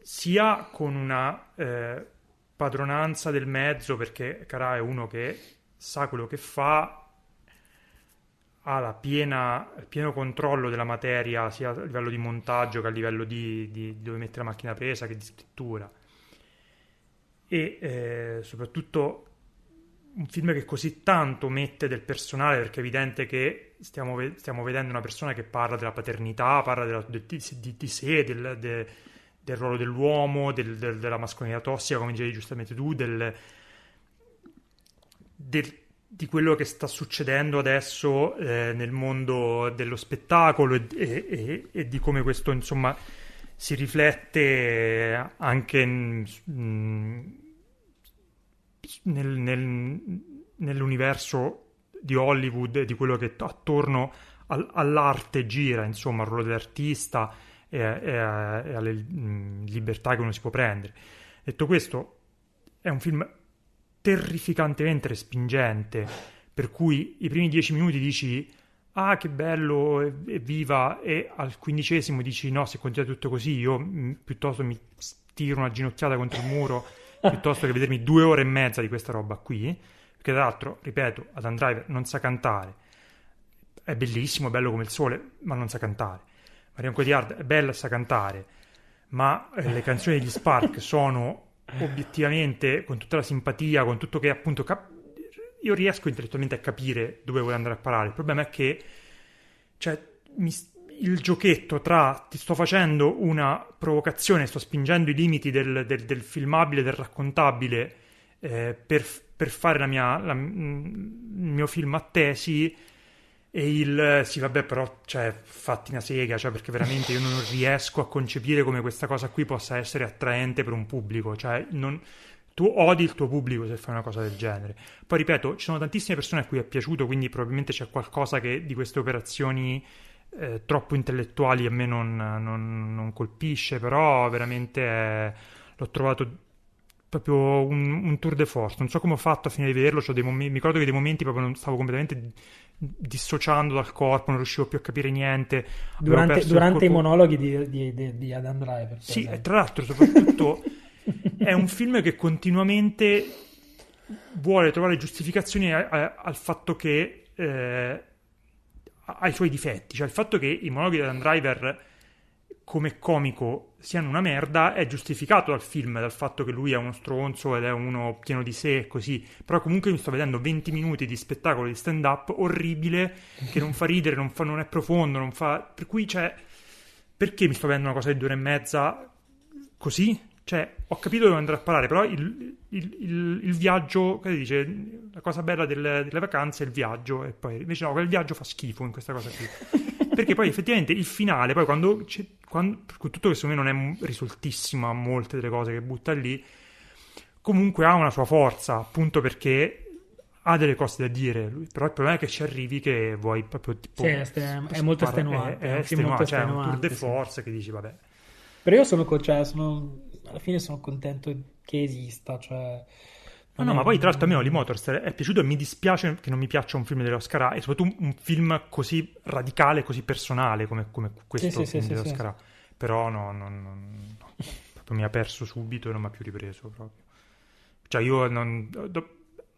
sia con una eh, padronanza del mezzo, perché Carà è uno che sa quello che fa, ha piena, il pieno controllo della materia sia a livello di montaggio che a livello di, di dove mettere la macchina presa che di scrittura. E eh, soprattutto un film che così tanto mette del personale perché è evidente che stiamo, stiamo vedendo una persona che parla della paternità, parla della- de- di, di- di sé, del, de- del ruolo dell'uomo, del- del- della mascolinità tossica, come dicevi giustamente tu, del, del- di quello che sta succedendo adesso eh, nel mondo dello spettacolo e, e- e- di come questo insomma si riflette anche in- mm, nel, nel- nell'universo di Hollywood e di quello che attorno al- all'arte gira, insomma, al ruolo dell'artista e, e- e alle mm, libertà che uno si può prendere. Detto questo, è un film terrificantemente respingente, per cui i primi dieci minuti dici ah che bello, e- evviva, e al quindicesimo dici no, se continua tutto così io mh, piuttosto mi tiro una ginocchiata contro il muro *laughs* piuttosto che vedermi due ore e mezza di questa roba qui, perché tra l'altro, ripeto, Adam Driver non sa cantare, è bellissimo, è bello come il sole, ma non sa cantare. Marion Cotillard è bella, sa cantare, ma eh, le canzoni degli Spark *laughs* sono obiettivamente, con tutta la simpatia, con tutto che appunto... cap- io riesco intellettualmente a capire dove vuole andare a parare, il problema è che cioè, mi, il giochetto tra ti sto facendo una provocazione, sto spingendo i limiti del, del- del filmabile, del raccontabile eh, per, per fare la mia, la- il mio film a tesi e il sì, vabbè, però cioè, fatti una sega, cioè, perché veramente io non riesco a concepire come questa cosa qui possa essere attraente per un pubblico, cioè non- tu odi il tuo pubblico se fai una cosa del genere. Poi ripeto, ci sono tantissime persone a cui è piaciuto, quindi probabilmente c'è qualcosa che di queste operazioni eh, troppo intellettuali a me non, non- non colpisce, però veramente eh, l'ho trovato proprio un, un tour de force. Non so come ho fatto a finire di vederlo, dei momen- mi ricordo che dei momenti proprio non stavo completamente dissociando dal corpo, non riuscivo più a capire niente. Durante, durante i monologhi di, di- di- di Adam Driver. Sì, e tra l'altro soprattutto *laughs* è un film che continuamente vuole trovare giustificazioni a- a- al fatto che eh, ha i suoi difetti, cioè il fatto che i monologhi di Adam Driver come comico siano una merda è giustificato dal film, dal fatto che lui è uno stronzo ed è uno pieno di sé e così, però comunque mi sto vedendo 20 minuti di spettacolo di stand up orribile che non fa ridere, non, fa- non è profondo, non fa... per cui c'è... perché mi sto vedendo una cosa di due ore e mezza così? Cioè, ho capito dove andare a parare, però il, il, il, il viaggio, che dice, la cosa bella delle, delle, vacanze è il viaggio, e poi invece no, quel viaggio fa schifo in questa cosa qui. Perché poi effettivamente il finale, poi quando, quando tutto che secondo me non è risoltissimo a molte delle cose che butta lì, comunque ha una sua forza, appunto perché ha delle cose da dire però il problema è che ci arrivi che vuoi proprio tipo... Sì, è, st- è molto estenuante. È, è, estenuante, cioè è un tour de force sì. che dici vabbè. Però io sono, cioè, sono, alla fine sono contento che esista, cioè... No, no, ma poi tra l'altro a me Holly Motors è piaciuto e mi dispiace che non mi piaccia un film delle Oscar e soprattutto un, film così radicale, così personale come, come questo sì, film sì, delle sì, Oscar. Però no, no, no, no, mi ha perso subito e non mi ha più ripreso proprio. Cioè io non... Do,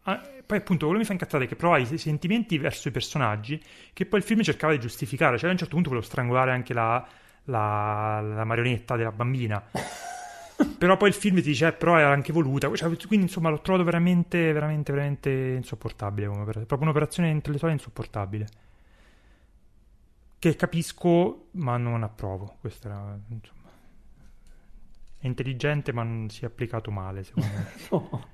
Ah, poi appunto quello mi fa incazzare è che provai dei sentimenti verso i personaggi che poi il film cercava di giustificare, cioè a un certo punto volevo strangolare anche la, la, la marionetta della bambina. Però poi il film ti dice, eh, però era anche voluta, cioè, quindi insomma l'ho trovato veramente, veramente, veramente insopportabile come operazione, proprio un'operazione intellettuale insopportabile. Che capisco, ma non approvo. Questo era, insomma, è intelligente, ma non si è applicato male, secondo me. *laughs* no.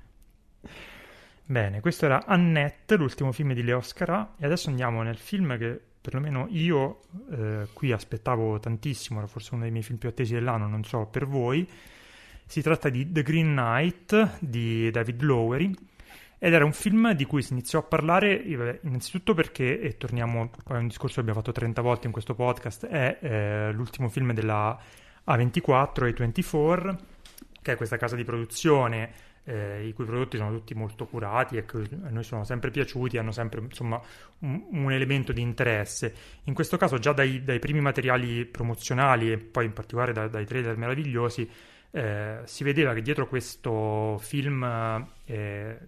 Bene, questo era Annette, l'ultimo film di Leo Scarà, e adesso andiamo nel film che perlomeno io eh, qui aspettavo tantissimo, era forse uno dei miei film più attesi dell'anno, non so per voi. Si tratta di The Green Knight di David Lowery ed era un film di cui si iniziò a parlare innanzitutto perché, e torniamo a un discorso che abbiamo fatto 30 volte in questo podcast, è eh, l'ultimo film della A24 e 24, che è questa casa di produzione eh, i cui prodotti sono tutti molto curati e che a noi sono sempre piaciuti, hanno sempre insomma, un, un, elemento di interesse. In questo caso già dai, dai, primi materiali promozionali e poi in particolare da, dai trailer meravigliosi eh, si vedeva che dietro questo film eh,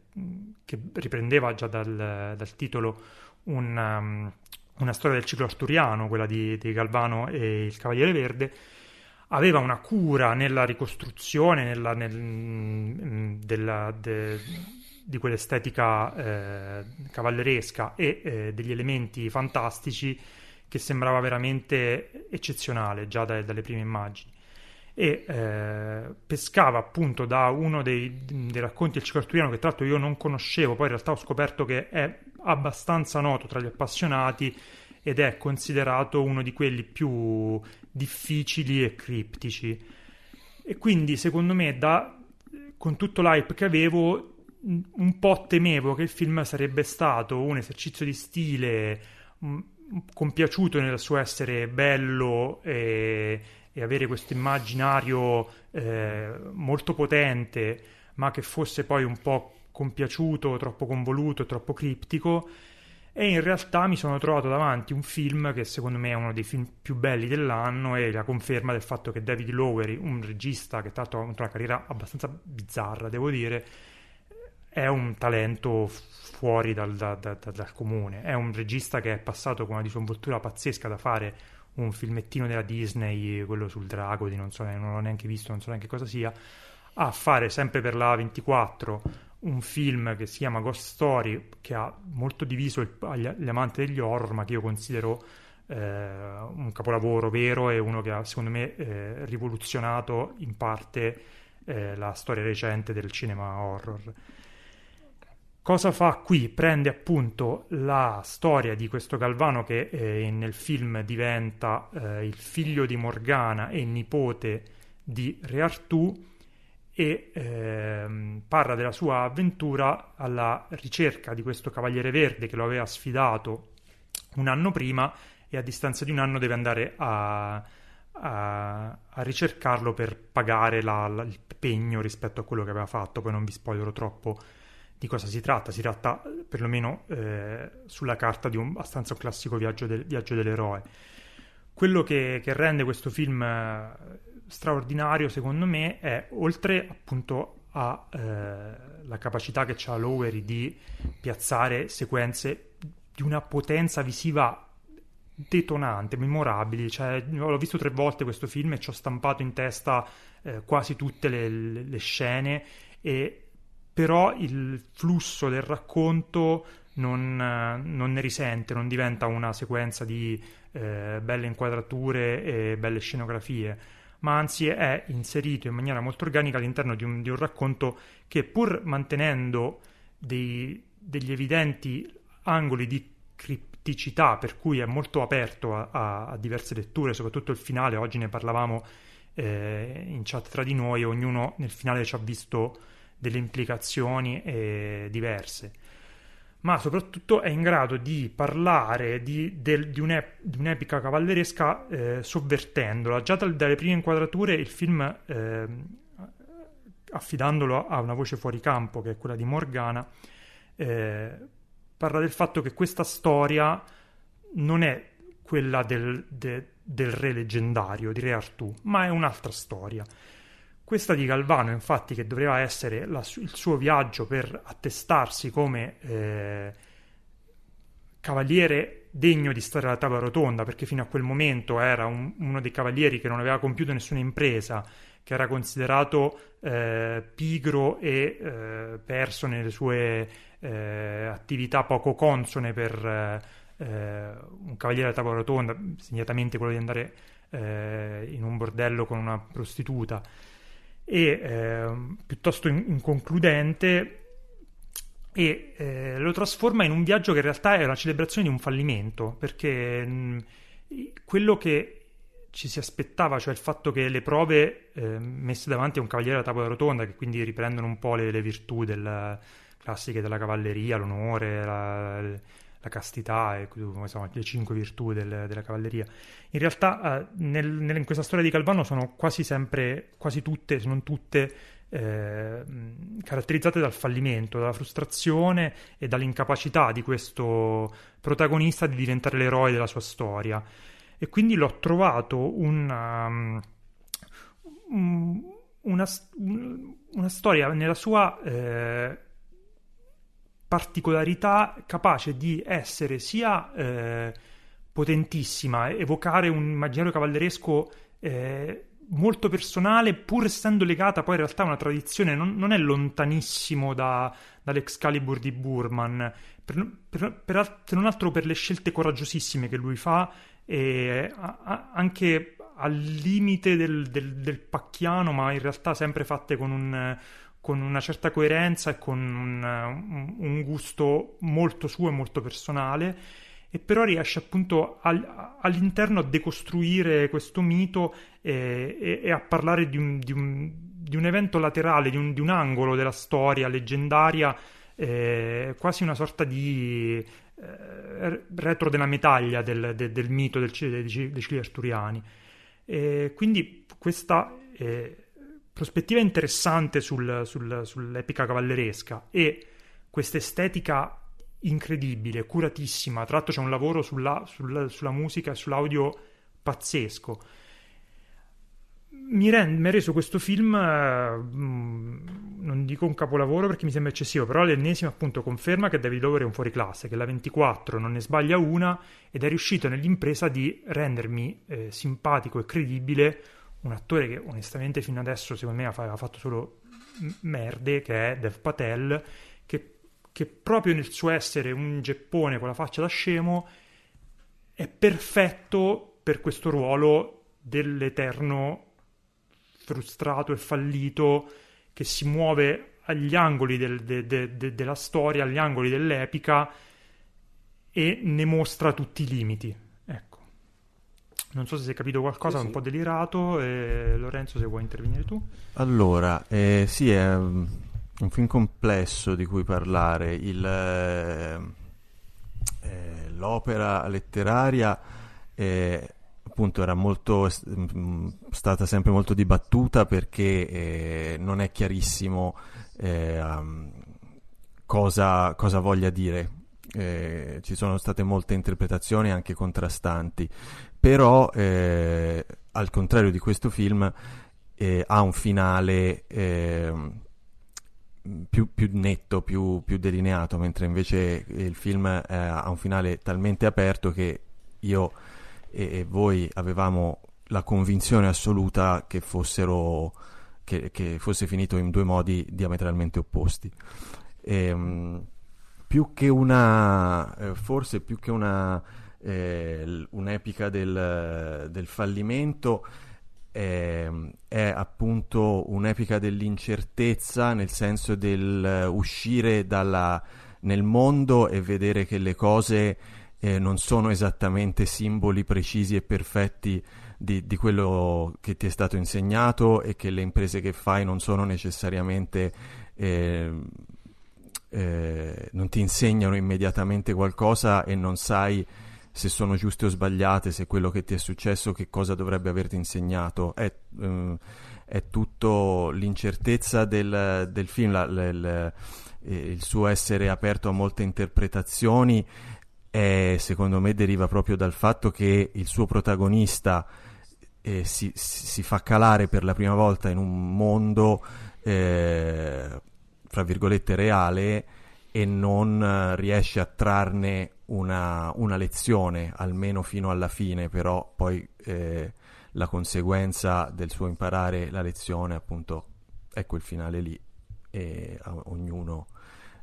che riprendeva già dal, dal titolo un, um, una storia del ciclo arturiano, quella di, di Galvano e il Cavaliere Verde, aveva una cura nella ricostruzione nella, nel, mm, della, de, di quell'estetica eh, cavalleresca e eh, degli elementi fantastici che sembrava veramente eccezionale già dai, dalle prime immagini e eh, pescava appunto da uno dei, dei racconti del ciclo arturiano che tra l'altro io non conoscevo poi in realtà ho scoperto che è abbastanza noto tra gli appassionati ed è considerato uno di quelli più difficili e criptici. E quindi, secondo me, da, con tutto l'hype che avevo, un po' temevo che il film sarebbe stato un esercizio di stile mh, compiaciuto nel suo essere bello e, e avere questo immaginario eh, molto potente, ma che fosse poi un po' compiaciuto, troppo convoluto, troppo criptico. E in realtà mi sono trovato davanti un film che secondo me è uno dei film più belli dell'anno e la conferma del fatto che David Lowery, un regista che tra l'altro ha una carriera abbastanza bizzarra, devo dire, è un talento fuori dal, da, da, da, dal comune. È un regista che è passato con una disinvoltura pazzesca da fare un filmettino della Disney, quello sul drago, di non so, non l'ho neanche visto, non so neanche cosa sia, a fare sempre per la 24 un film che si chiama Ghost Story, che ha molto diviso il, gli, gli, amanti degli horror, ma che io considero eh, un capolavoro vero e uno che ha, secondo me, eh, rivoluzionato in parte eh, la storia recente del cinema horror. Cosa fa qui? Prende appunto la storia di questo Galvano che eh, nel film diventa eh, il figlio di Morgana e nipote di Re Artù e ehm, parla della sua avventura alla ricerca di questo Cavaliere Verde che lo aveva sfidato un anno prima e a distanza di un anno deve andare a, a, a ricercarlo per pagare la, la, il pegno rispetto a quello che aveva fatto. Poi non vi spoilerò troppo di cosa si tratta. Si tratta perlomeno eh, sulla carta di un abbastanza un classico viaggio, del, viaggio dell'eroe. Quello che, che rende questo film straordinario secondo me è oltre appunto alla eh, capacità che ha Lowery di piazzare sequenze di una potenza visiva detonante, memorabili. Cioè, l'ho visto tre volte questo film e ci ho stampato in testa eh, quasi tutte le, le scene, e, però il flusso del racconto non, non, ne risente, non diventa una sequenza di eh, belle inquadrature e belle scenografie ma anzi è inserito in maniera molto organica all'interno di un, di un racconto che pur mantenendo dei, degli evidenti angoli di cripticità, per cui è molto aperto a, a, a diverse letture, soprattutto il finale, oggi ne parlavamo eh, in chat tra di noi, ognuno nel finale ci ha visto delle implicazioni eh, diverse ma soprattutto è in grado di parlare di, del, di, un'ep- di un'epica cavalleresca eh, sovvertendola. Già dal, dalle prime inquadrature il film, eh, affidandolo a una voce fuori campo, che è quella di Morgana, eh, parla del fatto che questa storia non è quella del, de, del re leggendario, di Re Artù, ma è un'altra storia. Questa di Galvano, infatti, che doveva essere la, il suo viaggio per attestarsi come eh, cavaliere degno di stare alla tavola rotonda, perché fino a quel momento era un, uno dei cavalieri che non aveva compiuto nessuna impresa, che era considerato eh, pigro e eh, perso nelle sue eh, attività poco consone per eh, un cavaliere alla tavola rotonda, segnatamente quello di andare eh, in un bordello con una prostituta e eh, piuttosto inconcludente e eh, lo trasforma in un viaggio che in realtà è una celebrazione di un fallimento perché mh, quello che ci si aspettava, cioè il fatto che le prove eh, messe davanti a un cavaliere a tavola rotonda, che quindi riprendono un po' le, le virtù del, classiche della cavalleria, l'onore, la, la castità e insomma, le cinque virtù del, della cavalleria. In realtà eh, nel, in questa storia di Calvano sono quasi sempre, quasi tutte, se non tutte, eh, caratterizzate dal fallimento, dalla frustrazione e dall'incapacità di questo protagonista di diventare l'eroe della sua storia. E quindi l'ho trovato una, um, una, una storia nella sua... Eh, particolarità capace di essere sia eh, potentissima, evocare un immaginario cavalleresco eh, molto personale, pur essendo legata poi in realtà a una tradizione, non, non è lontanissimo da, dall'Excalibur di Burman, per, per, per, se non altro per le scelte coraggiosissime che lui fa, e a, a, anche al limite del, del, del pacchiano, ma in realtà sempre fatte con un con una certa coerenza e con un, un, gusto molto suo e molto personale e però riesce appunto al, all'interno a decostruire questo mito e, e, e a parlare di un, di, un, di un, evento laterale, di un, di angolo della storia leggendaria, eh, quasi una sorta di eh, retro della medaglia del, del, del mito dei, dei cicli arturiani. E quindi questa... Eh, prospettiva interessante sul, sul, sull'epica cavalleresca e questa estetica incredibile, curatissima. Tra l'altro c'è un lavoro sulla, sulla, sulla musica e sull'audio pazzesco. Mi, ha reso questo film, mm, non dico un capolavoro perché mi sembra eccessivo, però l'ennesima appunto conferma che David Lower è un fuoriclasse, che la 24 non ne sbaglia una ed è riuscito nell'impresa di rendermi eh, simpatico e credibile un attore che onestamente fino adesso secondo me aveva fatto solo merde, che è Dev Patel, che, che proprio nel suo essere un geppone con la faccia da scemo è perfetto per questo ruolo dell'eterno frustrato e fallito che si muove agli angoli del, de, de, de, della storia, agli angoli dell'epica e ne mostra tutti i limiti. Non so se si è capito qualcosa, sì, sì. un po' delirato. E Lorenzo, se vuoi intervenire tu. Allora, eh, sì, è um, un film complesso di cui parlare. Il, eh, eh, l'opera letteraria eh, appunto era molto, mh, stata sempre molto dibattuta perché eh, non è chiarissimo um, cosa, cosa voglia dire eh, ci sono state molte interpretazioni anche contrastanti, però eh, al contrario di questo film eh, ha un finale ehm, più, più, netto, più, più, delineato, mentre invece il film eh, ha un finale talmente aperto che io e, e voi avevamo la convinzione assoluta che fossero che, che, fosse finito in due modi diametralmente opposti. E, ehm, più che una, eh, forse più che una, eh, un'epica del, del fallimento, è, è, appunto un'epica dell'incertezza, nel senso del uscire dalla, nel mondo e vedere che le cose eh, non sono esattamente simboli precisi e perfetti di, di, quello che ti è stato insegnato e che le imprese che fai non sono necessariamente eh, eh, non ti insegnano immediatamente qualcosa e non sai se sono giuste o sbagliate, se quello che ti è successo, che cosa dovrebbe averti insegnato. È, eh, è tutto l'incertezza del, del film, la, la, la, eh, il suo essere aperto a molte interpretazioni, è, secondo me deriva proprio dal fatto che il suo protagonista eh, si, si, fa calare per la prima volta in un mondo, eh, fra virgolette, reale e non riesce a trarne una, una, lezione, almeno fino alla fine, però poi eh, la conseguenza del suo imparare la lezione appunto è quel finale lì e ognuno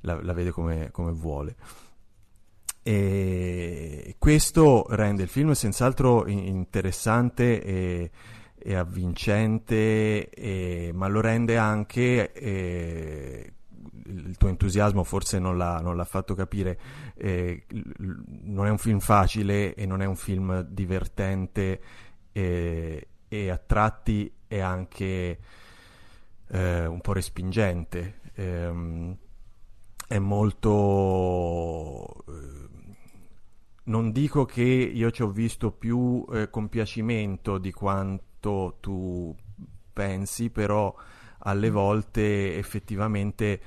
la, la vede come, come, vuole. E questo rende il film senz'altro interessante e, e avvincente, e, ma lo rende anche eh, il tuo entusiasmo forse non l'ha, non l'ha fatto capire, eh, non è un film facile e non è un film divertente eh, e a tratti è anche eh, un po' respingente. Ehm, è molto... Eh, non dico che io ci ho visto più eh, compiacimento di quanto tu pensi, però alle volte effettivamente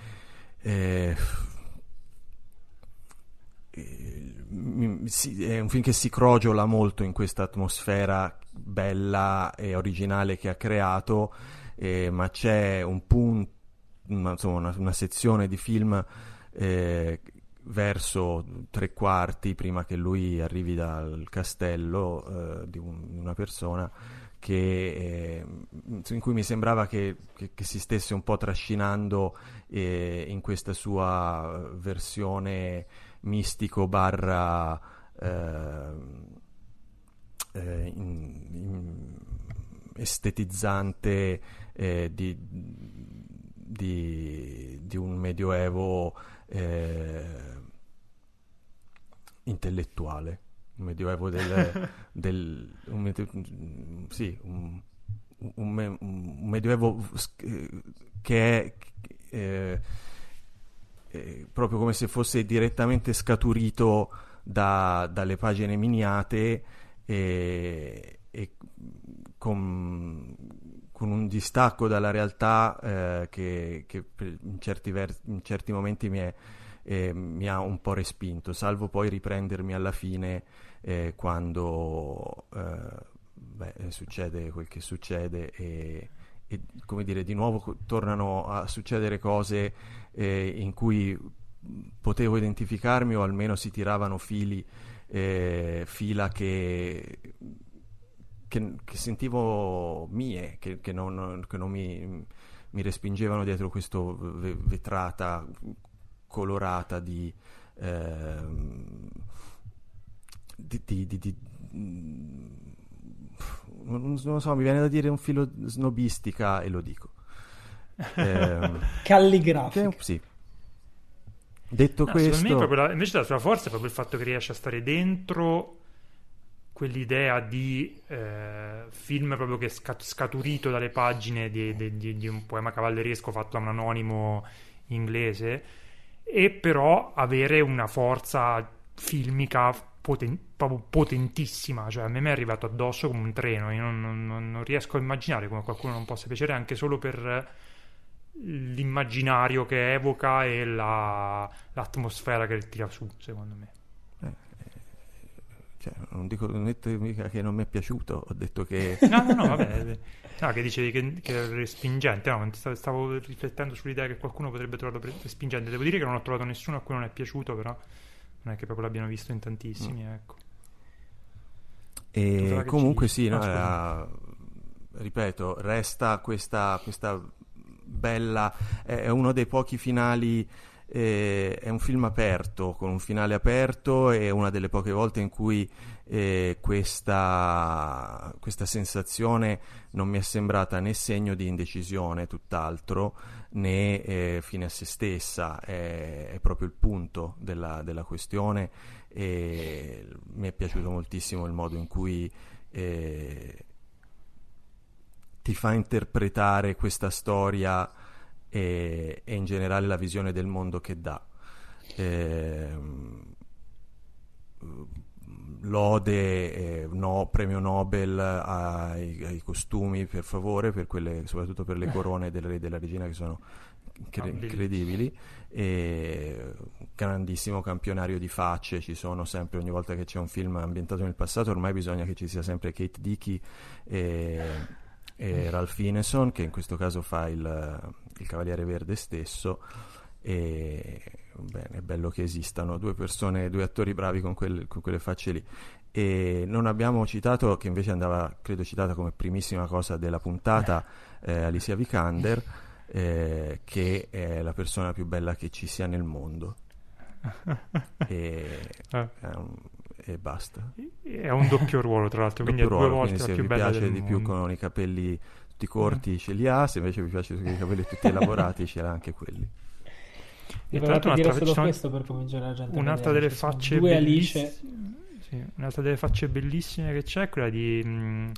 eh, è un film che si crogiola molto in questa atmosfera bella e originale che ha creato, eh, ma c'è un punto, insomma, una, una, sezione di film eh, verso tre quarti prima che lui arrivi dal castello eh, di, un, una persona che, eh, in cui mi sembrava che, che, che, si stesse un po' trascinando eh, in questa sua versione mistico barra eh, eh in, in estetizzante eh, di, di, di, un medioevo eh, intellettuale. Un medioevo del, *laughs* del un medioevo, sì, un, un, un, medioevo che è eh, eh, proprio come se fosse direttamente scaturito da, dalle pagine miniate e, e con, con, un distacco dalla realtà eh, che, che in, certi ver- in certi momenti mi è eh, mi ha un po' respinto, salvo poi riprendermi alla fine eh, quando eh, beh, succede quel che succede e, e, come dire, di nuovo tornano a succedere cose eh, in cui potevo identificarmi o almeno si tiravano fili, eh, fila che, che, che, sentivo mie, che, che non, non mi, mi, respingevano dietro questa vetrata colorata di, eh, di, di, di, non, non so, mi viene da dire un filo snobistica e lo dico. *laughs* Eh, Calligrafica. Che, sì. Detto no, questo... La, invece la sua forza è proprio il fatto che riesce a stare dentro quell'idea di eh, film proprio che è scat- scaturito dalle pagine di, di, di, di, un poema cavalleresco fatto da un anonimo inglese e però avere una forza filmica poten- proprio potentissima, cioè a me mi è arrivato addosso come un treno, io non, non, non riesco a immaginare come qualcuno non possa piacere anche solo per l'immaginario che evoca e la, l'atmosfera che tira su, secondo me. Eh, cioè, non dico non detto mica che non mi è piaciuto, ho detto che... *laughs* no, no, no, vabbè. No, che dicevi che, che era respingente. No, stavo riflettendo sull'idea che qualcuno potrebbe trovarlo respingente. Devo dire che non ho trovato nessuno a cui non è piaciuto, però non è che proprio l'abbiano visto in tantissimi, mm. ecco. E comunque sì, no, era, ripeto, resta questa, questa bella... È uno dei pochi finali eh, è un film aperto, con un finale aperto e una delle poche volte in cui eh, questa, questa, sensazione non mi è sembrata né segno di indecisione, tutt'altro, né eh, fine a se stessa, è, è proprio il punto della, della, questione e mi è piaciuto moltissimo il modo in cui eh, ti fa interpretare questa storia e, e, in generale la visione del mondo che dà. Eh, lode, eh, no, premio Nobel ai, ai, costumi per favore, per quelle, soprattutto per le corone della, della regina che sono cre- incredibili. E, grandissimo campionario di facce, ci sono sempre, ogni volta che c'è un film ambientato nel passato, ormai bisogna che ci sia sempre Kate Dickey e, e Ralph Ineson, che in questo caso fa il, il Cavaliere Verde stesso. E bene, è bello che esistano due persone, due attori bravi con, quel, con quelle facce lì. E non abbiamo citato, che invece andava, credo, citata come primissima cosa della puntata, eh, Alicia Vikander, *laughs* eh, che è la persona più bella che ci sia nel mondo. *laughs* e, ah. un, e, basta. È un doppio ruolo, tra l'altro, quindi ruolo, due volte quindi se più vi piace di più con i capelli tutti corti mm. ce li ha, se invece vi piace con i capelli tutti *laughs* elaborati ce l'ha anche quelli. E tra l'altro dire solo questo per convincere la gente. Un'altra delle facce bellissime. Sì, un'altra delle facce bellissime che c'è è quella di mh, mm,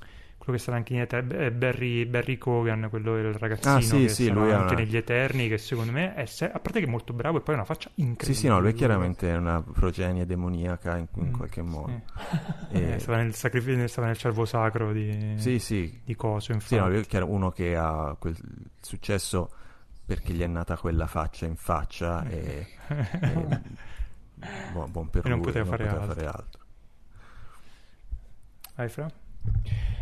quello che sarà anche in Eterni, è Barry, Barry Cogan, quello il ragazzino ah, sì, che sì, lui anche una... negli Eterni, che secondo me è se... a parte che è molto bravo e poi ha una faccia incredibile. Sì, sì, no, lui è chiaramente una progenie demoniaca in, in mm, qualche modo. Sì. *laughs* e... eh, stava, nel sacrificio, stava nel cervo sacro di, sì, sì. di Coso, infatti. Sì, no, lui è uno che ha quel successo perché gli è nata quella faccia in faccia e, e *laughs* buon, buon, per e non lui, poteva, non fare, poteva altro. fare altro. Hai fra?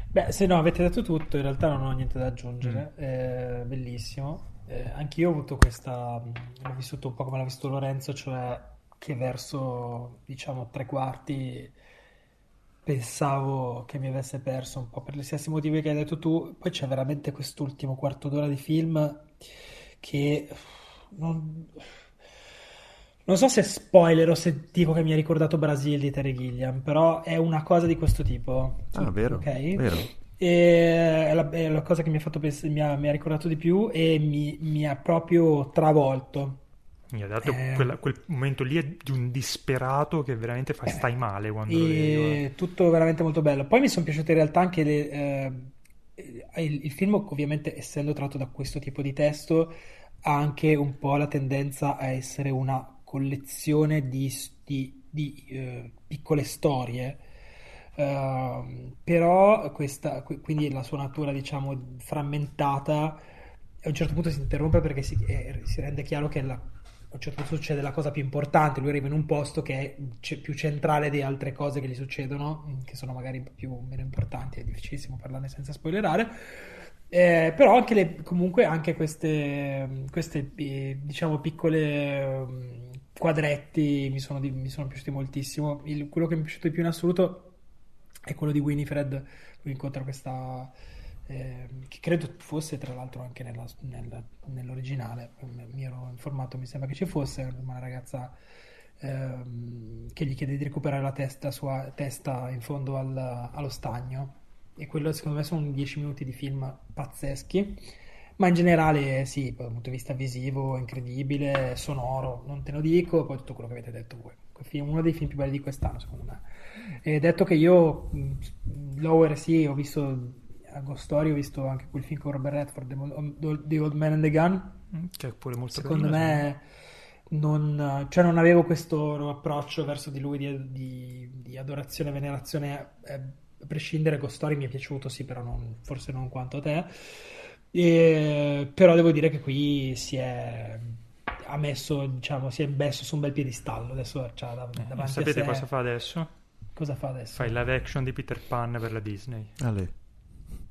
Beh, se no avete detto tutto, in realtà non ho niente da aggiungere, mm. eh, bellissimo. Eh, anch'io ho avuto questa, l'ho vissuto un po' come l'ha visto Lorenzo, cioè che verso, diciamo, tre quarti pensavo che mi avesse perso un po' per gli stessi motivi che hai detto tu. Poi c'è veramente quest'ultimo quarto d'ora di film che non, non so se spoiler o se dico che mi ha ricordato Brasil di Terry Gilliam, però è una cosa di questo tipo. Ah, vero, ok? vero. E è, la, è la cosa che mi ha, fatto pens- mi ha, mi ha ricordato di più e mi, mi ha proprio travolto. Mi ha dato eh, quella, quel momento lì di un disperato che veramente fa stai male quando lo vedi. Tutto veramente molto bello. Poi mi sono piaciute in realtà anche le, eh, il, il, film, ovviamente, essendo tratto da questo tipo di testo, ha anche un po' la tendenza a essere una collezione di, di, di eh, piccole storie. Uh, però questa, quindi la sua natura, diciamo, frammentata, a un certo punto si interrompe perché si, eh, si rende chiaro che la, a un certo punto succede la cosa più importante, lui arriva in un posto che è c- più centrale di altre cose che gli succedono, che sono magari più meno importanti, è difficilissimo parlarne senza spoilerare. Eh, però anche le, comunque anche queste, queste eh, diciamo piccole um, quadretti mi sono, mi sono, piaciuti moltissimo. Il, quello che mi è piaciuto di più in assoluto è quello di Winifred, lui incontra questa eh, che credo fosse tra l'altro anche nella, nella, nell'originale, mi ero informato, mi sembra che ci fosse, una ragazza eh, che gli chiede di recuperare la testa, sua testa in fondo al, allo stagno e quello secondo me sono 10 minuti di film pazzeschi ma in generale sì, dal punto di vista visivo incredibile, sonoro, non te lo dico, poi tutto quello che avete detto voi. Uno dei film più belli di quest'anno secondo me. E detto che io Lower sì, ho visto a Ghost Story ho visto anche quel film con Robert Redford, The Old Man and the Gun. Mm, che è pure molto Secondo carino, me non, cioè non, avevo questo approccio verso di lui di, di, di adorazione e venerazione. Eh, a prescindere, Ghost Story mi è piaciuto, sì, però non, forse non quanto a te. E, però devo dire che qui si è ha messo, diciamo, si è messo su un bel piedistallo. Adesso c'ha dav- eh, davanti sapete a cosa fa adesso? Cosa fa adesso? Fa il live action di Peter Pan per la Disney. Ah, lì.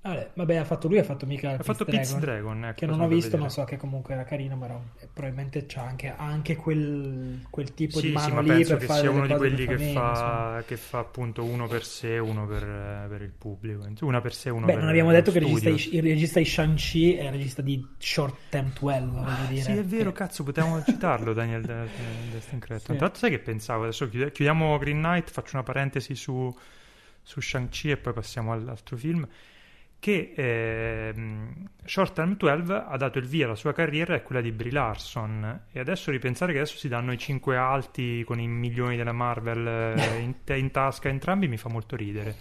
Vabbè, vabbè, ha fatto lui, ha fatto mica Ha fatto Dragon, Dragon, ecco, che non ho visto, ma so che comunque era carino, però eh, probabilmente c'ha anche, anche quel, quel tipo Sì, di sì, mano ma lì penso per che fare sia uno di quelli che fa, che fa appunto uno per sé, uno per, per il pubblico. Una per sé, uno Beh, per non abbiamo detto che il regista, studio. di, il regista di Shang-Chi è il regista di Short Term 12, voglio dire. Sì, è vero, che- cazzo, potevamo *laughs* citarlo, Daniel De- De- Destin Cretton. Sì. Tra l'altro, sai che pensavo? Adesso chiudi- chiudiamo Green Knight, faccio una parentesi su, su Shang-Chi e poi passiamo all'altro film. Che ehm, Short Term 12 ha dato il via alla sua carriera e quella di Brie Larson. E adesso ripensare che adesso si danno i cinque alti con i milioni della Marvel eh, in, in tasca entrambi mi fa molto ridere.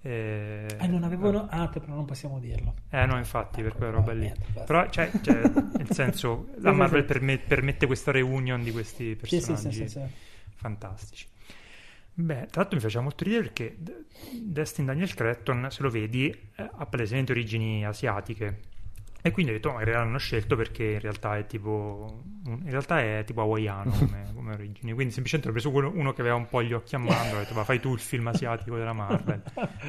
Eh, Eh, non avevano... Ah, però non possiamo dirlo. eh no, infatti, per Ecco, quella roba lì. Però, cioè, cioè, nel senso, *laughs* la Marvel sì. perme- permette questa reunion di questi personaggi sì, sì, sì. fantastici. Beh, tra l'altro mi faceva molto ridere perché Destin Daniel Cretton, se lo vedi, eh, ha palesemente origini asiatiche. E quindi ho detto, "Oh, magari l'hanno scelto perché in realtà è tipo, in realtà è tipo hawaiano *laughs* come, come origini. Quindi semplicemente ho preso uno, uno che aveva un po' gli occhi a mandorla, ho detto, ma fai tu il film asiatico della Marvel,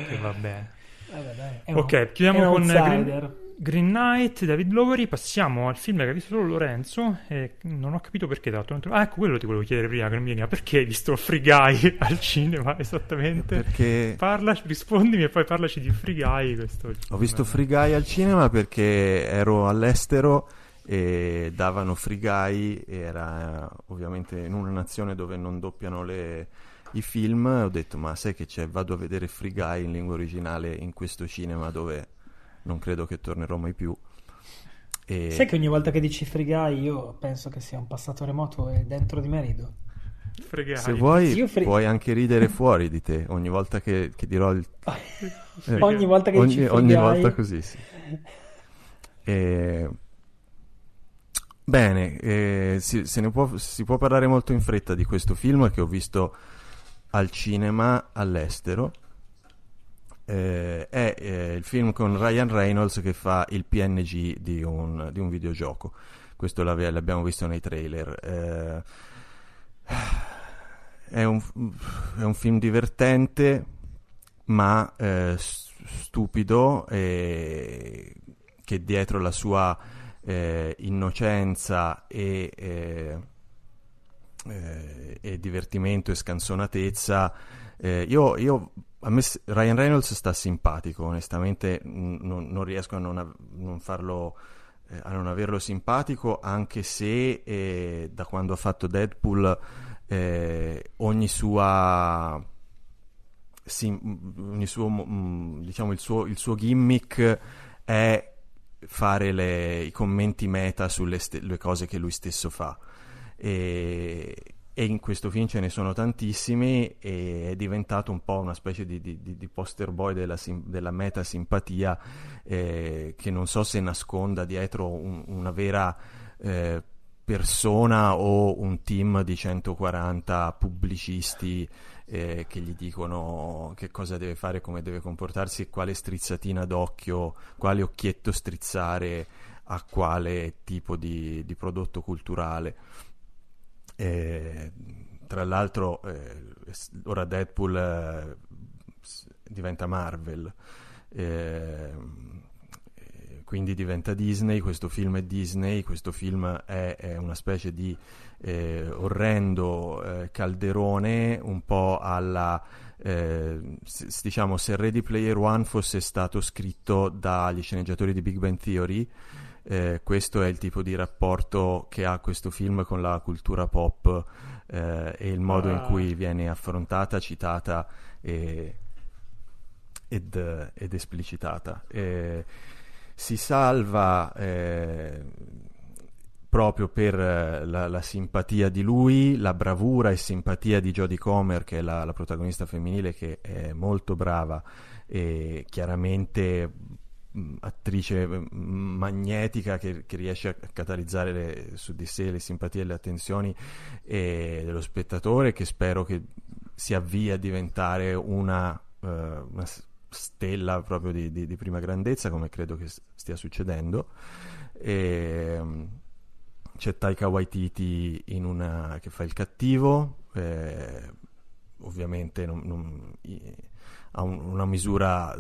che va bene. Vabbè, dai, è Ok, un- chiudiamo con. Green, Green Knight, David Lowery. Passiamo al film che ha visto solo Lorenzo. E non ho capito perché. Tra l'altro. Ah, ecco, quello ti volevo chiedere prima, veniva. Perché hai visto Free Guy *laughs* al cinema esattamente? Perché Parla, rispondimi e poi parlaci di Free Guy. Questo ho visto Free Guy al cinema perché ero all'estero e davano Free Guy, era eh, ovviamente in una nazione dove non doppiano le- i film. Ho detto, ma sai che c'è? Vado a vedere Free Guy in lingua originale in questo cinema dove non credo che tornerò mai più. E... Sai che ogni volta che dici Free Guy io penso che sia un passato remoto e dentro di me rido. Free Guy. Se vuoi, fri- puoi anche ridere fuori di te ogni volta che, che dirò il. eh, *laughs* ogni volta che ogni, dici Free ogni volta così, sì. E- Bene, eh, si, se ne può, si può parlare molto in fretta di questo film che ho visto al cinema all'estero. Eh, è eh, il film con Ryan Reynolds che fa il PNG di un, di un videogioco. Questo l'ave- l'abbiamo visto nei trailer. Eh, è un, è un film divertente, ma eh, stupido, e che dietro la sua eh, innocenza e, e divertimento e scansonatezza. eh, io, io- a me Ryan Reynolds sta simpatico, onestamente non, non riesco a non, av- non farlo, eh, a non averlo simpatico, anche se eh, da quando ha fatto Deadpool eh, ogni sua sim- ogni suo, mm, diciamo, il suo, il suo gimmick è fare le- i commenti meta sulle ste- cose che lui stesso fa. E, e in questo film ce ne sono tantissimi e è diventato un po' una specie di, di- di- poster boy della, sim- della meta simpatia eh, che non so se nasconda dietro un- una vera eh, persona o un team di 140 pubblicisti eh, che gli dicono che cosa deve fare, come deve comportarsi quale strizzatina d'occhio, quale occhietto strizzare a quale tipo di, di prodotto culturale. E, tra l'altro, eh, ora Deadpool eh, diventa Marvel, eh, quindi diventa Disney. Questo film è Disney. Questo film è, è una specie di eh, orrendo eh, calderone, un po' alla. eh, s- diciamo, se Ready Player One fosse stato scritto dagli sceneggiatori di Big Bang Theory, eh, questo è il tipo di rapporto che ha questo film con la cultura pop eh, e il modo in Ah. cui viene affrontata, citata e- ed, ed esplicitata. Eh, si salva eh, proprio per eh, la, la simpatia di lui, la bravura e simpatia di Jodie Comer, che è la, la protagonista femminile, che è molto brava e chiaramente attrice mh, magnetica che, che riesce a catalizzare le- su di sé le simpatie e le attenzioni eh, dello spettatore, che spero che si avvii a diventare una, eh, una stella proprio di, di- di prima grandezza, come credo che stia succedendo. E, mh, c'è Taika Waititi una, che fa il cattivo, eh, ovviamente non- non- ha un, una misura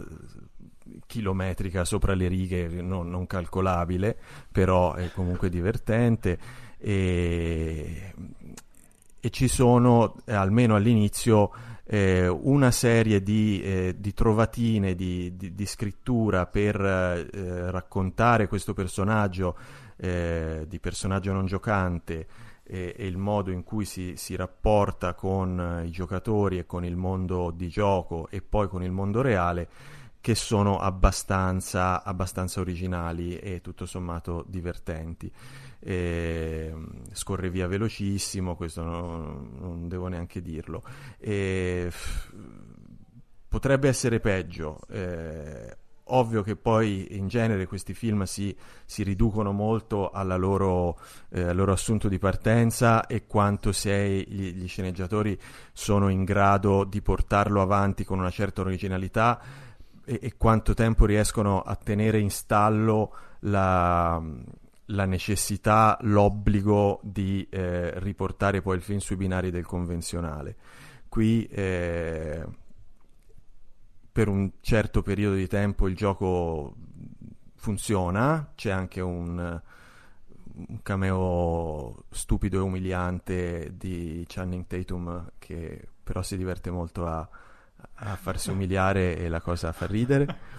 chilometrica sopra le righe non, non, calcolabile, però è comunque divertente. E, e ci sono, almeno all'inizio, eh, una serie di, eh, di trovatine di, di, di, scrittura per eh, raccontare questo personaggio, eh, di personaggio non giocante e, il modo in cui si, si rapporta con i giocatori e con il mondo di gioco e poi con il mondo reale che sono abbastanza, abbastanza originali e tutto sommato divertenti. E, scorre via velocissimo, questo no, non devo neanche dirlo. E, potrebbe essere peggio. Eh, ovvio che poi in genere questi film si, si riducono molto loro, eh, al loro assunto di partenza e quanto se gli, gli, sceneggiatori sono in grado di portarlo avanti con una certa originalità e, e quanto tempo riescono a tenere in stallo la, la necessità, l'obbligo di eh, riportare poi il film sui binari del convenzionale. Qui eh, per un certo periodo di tempo il gioco funziona, c'è anche un, un cameo stupido e umiliante di Channing Tatum che però si diverte molto a a farsi umiliare e la cosa fa ridere.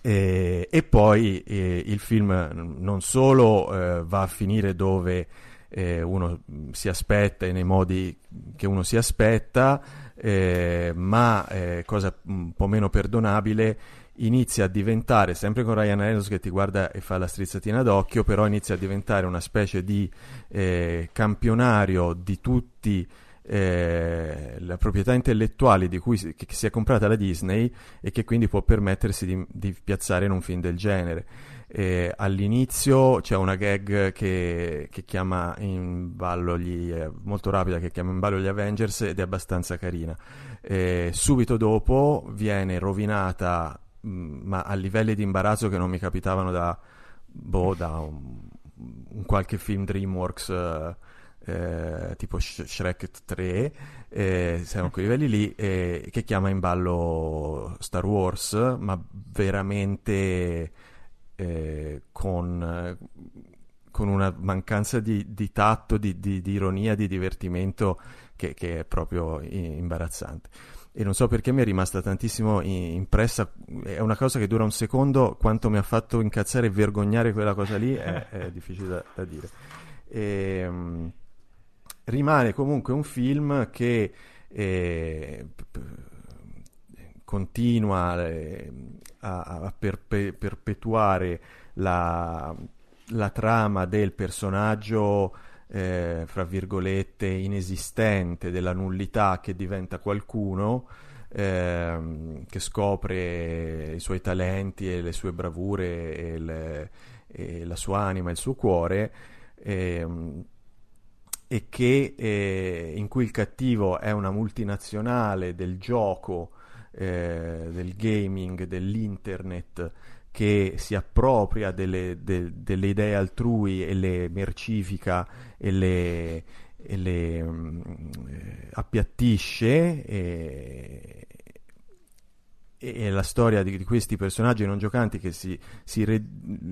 E, e poi eh, il film non solo eh, va a finire dove eh, uno si aspetta e nei modi che uno si aspetta, eh, ma eh, cosa un po' meno perdonabile, inizia a diventare, sempre con Ryan Reynolds che ti guarda e fa la strizzatina d'occhio, però inizia a diventare una specie di eh, campionario di tutti eh, la proprietà intellettuale di cui si, che, si è comprata la Disney e che quindi può permettersi di, di piazzare in un film del genere. Eh, all'inizio c'è una gag che, che chiama in ballo gli, eh, molto rapida che chiama in ballo gli Avengers ed è abbastanza carina. Eh, subito dopo viene rovinata, mh, ma a livelli di imbarazzo che non mi capitavano da, boh, da un, un qualche film DreamWorks eh, tipo Shrek 3, eh, siamo a quei livelli lì, eh, che chiama in ballo Star Wars, ma veramente eh, con, con, una mancanza di, di tatto, di, di, di, ironia, di divertimento che, che, è proprio imbarazzante. E non so perché mi è rimasta tantissimo impressa, è una cosa che dura un secondo, quanto mi ha fatto incazzare e vergognare quella cosa lì è, è difficile da, da dire. E, ehm, rimane comunque un film che eh, continua eh, a, a perpe- perpetuare la, la, trama del personaggio, eh, fra virgolette, inesistente, della nullità che diventa qualcuno. Eh, che scopre i suoi talenti e le sue bravure e, le, e la sua anima e il suo cuore eh, e che, eh, in cui il cattivo è una multinazionale del gioco, eh, del gaming, dell'internet che si appropria delle, de, delle idee altrui e le mercifica e le, e le um, appiattisce e, e la storia di, questi personaggi non giocanti che si, si, re,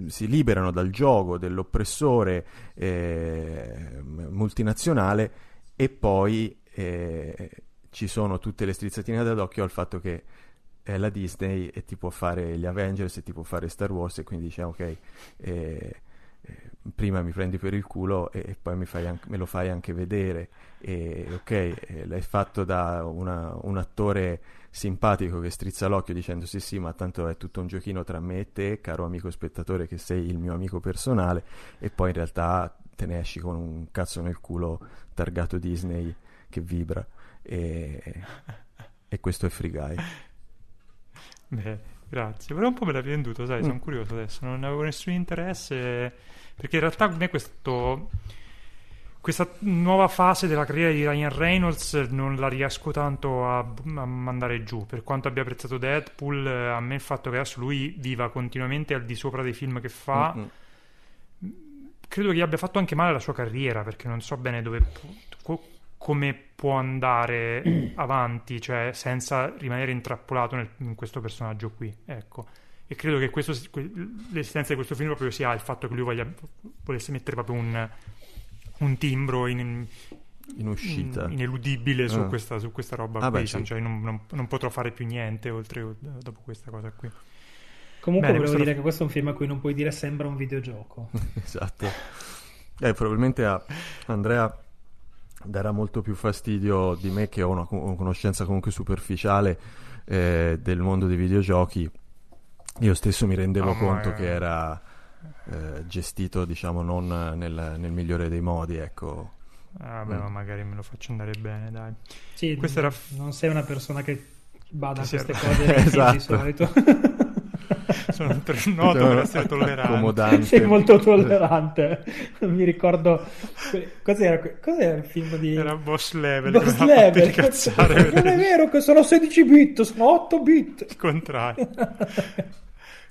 si liberano dal gioco dell'oppressore eh, multinazionale e poi eh, ci sono tutte le strizzatine d'occhio al fatto che è la Disney e ti può fare gli Avengers e ti può fare Star Wars e quindi dice ok eh prima mi prendi per il culo e, e poi anche, me lo fai anche vedere. E ok eh, l'hai fatto da una, un attore simpatico che strizza l'occhio dicendo sì sì ma tanto è tutto un giochino tra me e te caro amico spettatore che sei il mio amico personale. E poi in realtà te ne esci con un cazzo nel culo targato Disney che vibra. E, e questo è Free Guy. Beh grazie. Però un po' me l'hai venduto sai mm. sono curioso adesso non avevo nessun interesse perché in realtà a me questo questa nuova fase della carriera di Ryan Reynolds non la riesco tanto a, a, mandare giù. Per quanto abbia apprezzato Deadpool, a me il fatto che adesso lui viva continuamente al di sopra dei film che fa, mm-hmm. credo che abbia fatto anche male alla sua carriera, perché non so bene dove, co, come può andare *clears throat* avanti, cioè senza rimanere intrappolato nel, in questo personaggio qui, ecco. E credo che questo, l'esistenza di questo film proprio sia il fatto che lui voglia, volesse mettere proprio un, un timbro in, in uscita ineludibile su, ah. questa, su, questa, roba ah, qui, beh, sì. cioè non, non, non, potrò fare più niente oltre dopo questa cosa qui. Comunque Bene, volevo dire che questo è un film a cui non puoi dire sembra un videogioco. *laughs* esatto. Eh, probabilmente a Andrea darà molto più fastidio di me che ho una, una conoscenza comunque superficiale eh, del mondo dei videogiochi. Io stesso mi rendevo oh, conto che era eh, gestito, diciamo, non nel, nel, migliore dei modi, ecco. Ah, beh, mm. ma magari me lo faccio andare bene, dai. Sì, era... non sei una persona che bada a queste cose *laughs* esatto. di solito. *laughs* sono noto per essere tollerante. Sei molto tollerante. Mi ricordo. Cos'era, cos'era il film di. Era Boss Level. Boss Level. Cazzare, non è vero che sono 16 bit, sono 8 bit. Il contrario.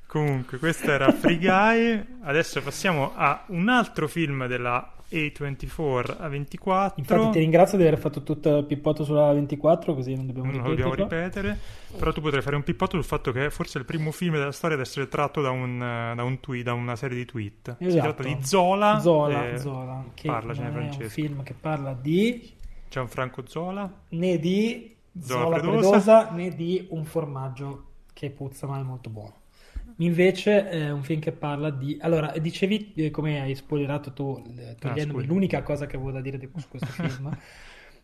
Comunque, questo era Free Guy. Adesso passiamo a un altro film della a24 a 24. Infatti ti ringrazio di aver fatto tutto il pippotto sulla 24 così non dobbiamo non dobbiamo ripetere. Però tu potrai fare un pippotto sul fatto che è forse il primo film della storia ad essere tratto da, un, da, un tweet, da una serie di tweet. Esatto. Si tratta di Zola. Zola, e... Zola che Parlacene, è un film che parla di Gianfranco Zola. Né di Zola, Zola Predosa. Predosa né di un formaggio che puzza ma è molto buono. Invece è un film che parla di... Allora, dicevi, eh, come hai spoilerato tu, eh, togliendomi ah, l'unica cosa che avevo da dire su questo *laughs* film,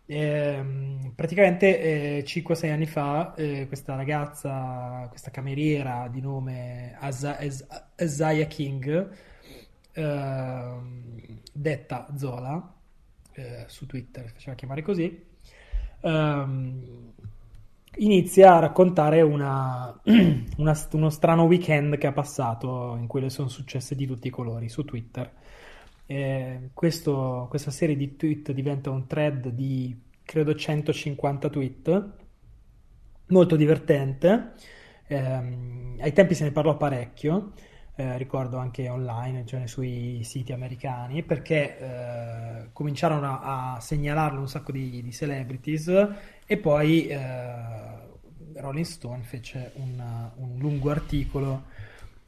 eh, praticamente 5-6 anni fa eh, questa ragazza, questa cameriera di nome Isaiah King, ehm, detta Zola, eh, su Twitter faceva chiamare così, ehm, inizia a raccontare una, *clears throat* una, uno strano weekend che ha passato in cui le sono successe di tutti i colori su Twitter. Questo, questa serie di tweet diventa un thread di credo 150 tweet, molto divertente. Eh, ai tempi se ne parlò parecchio. Eh, ricordo anche online, cioè sui siti americani, perché eh, cominciarono a, a, segnalarlo un sacco di, di celebrities e poi eh, Rolling Stone fece una, un lungo articolo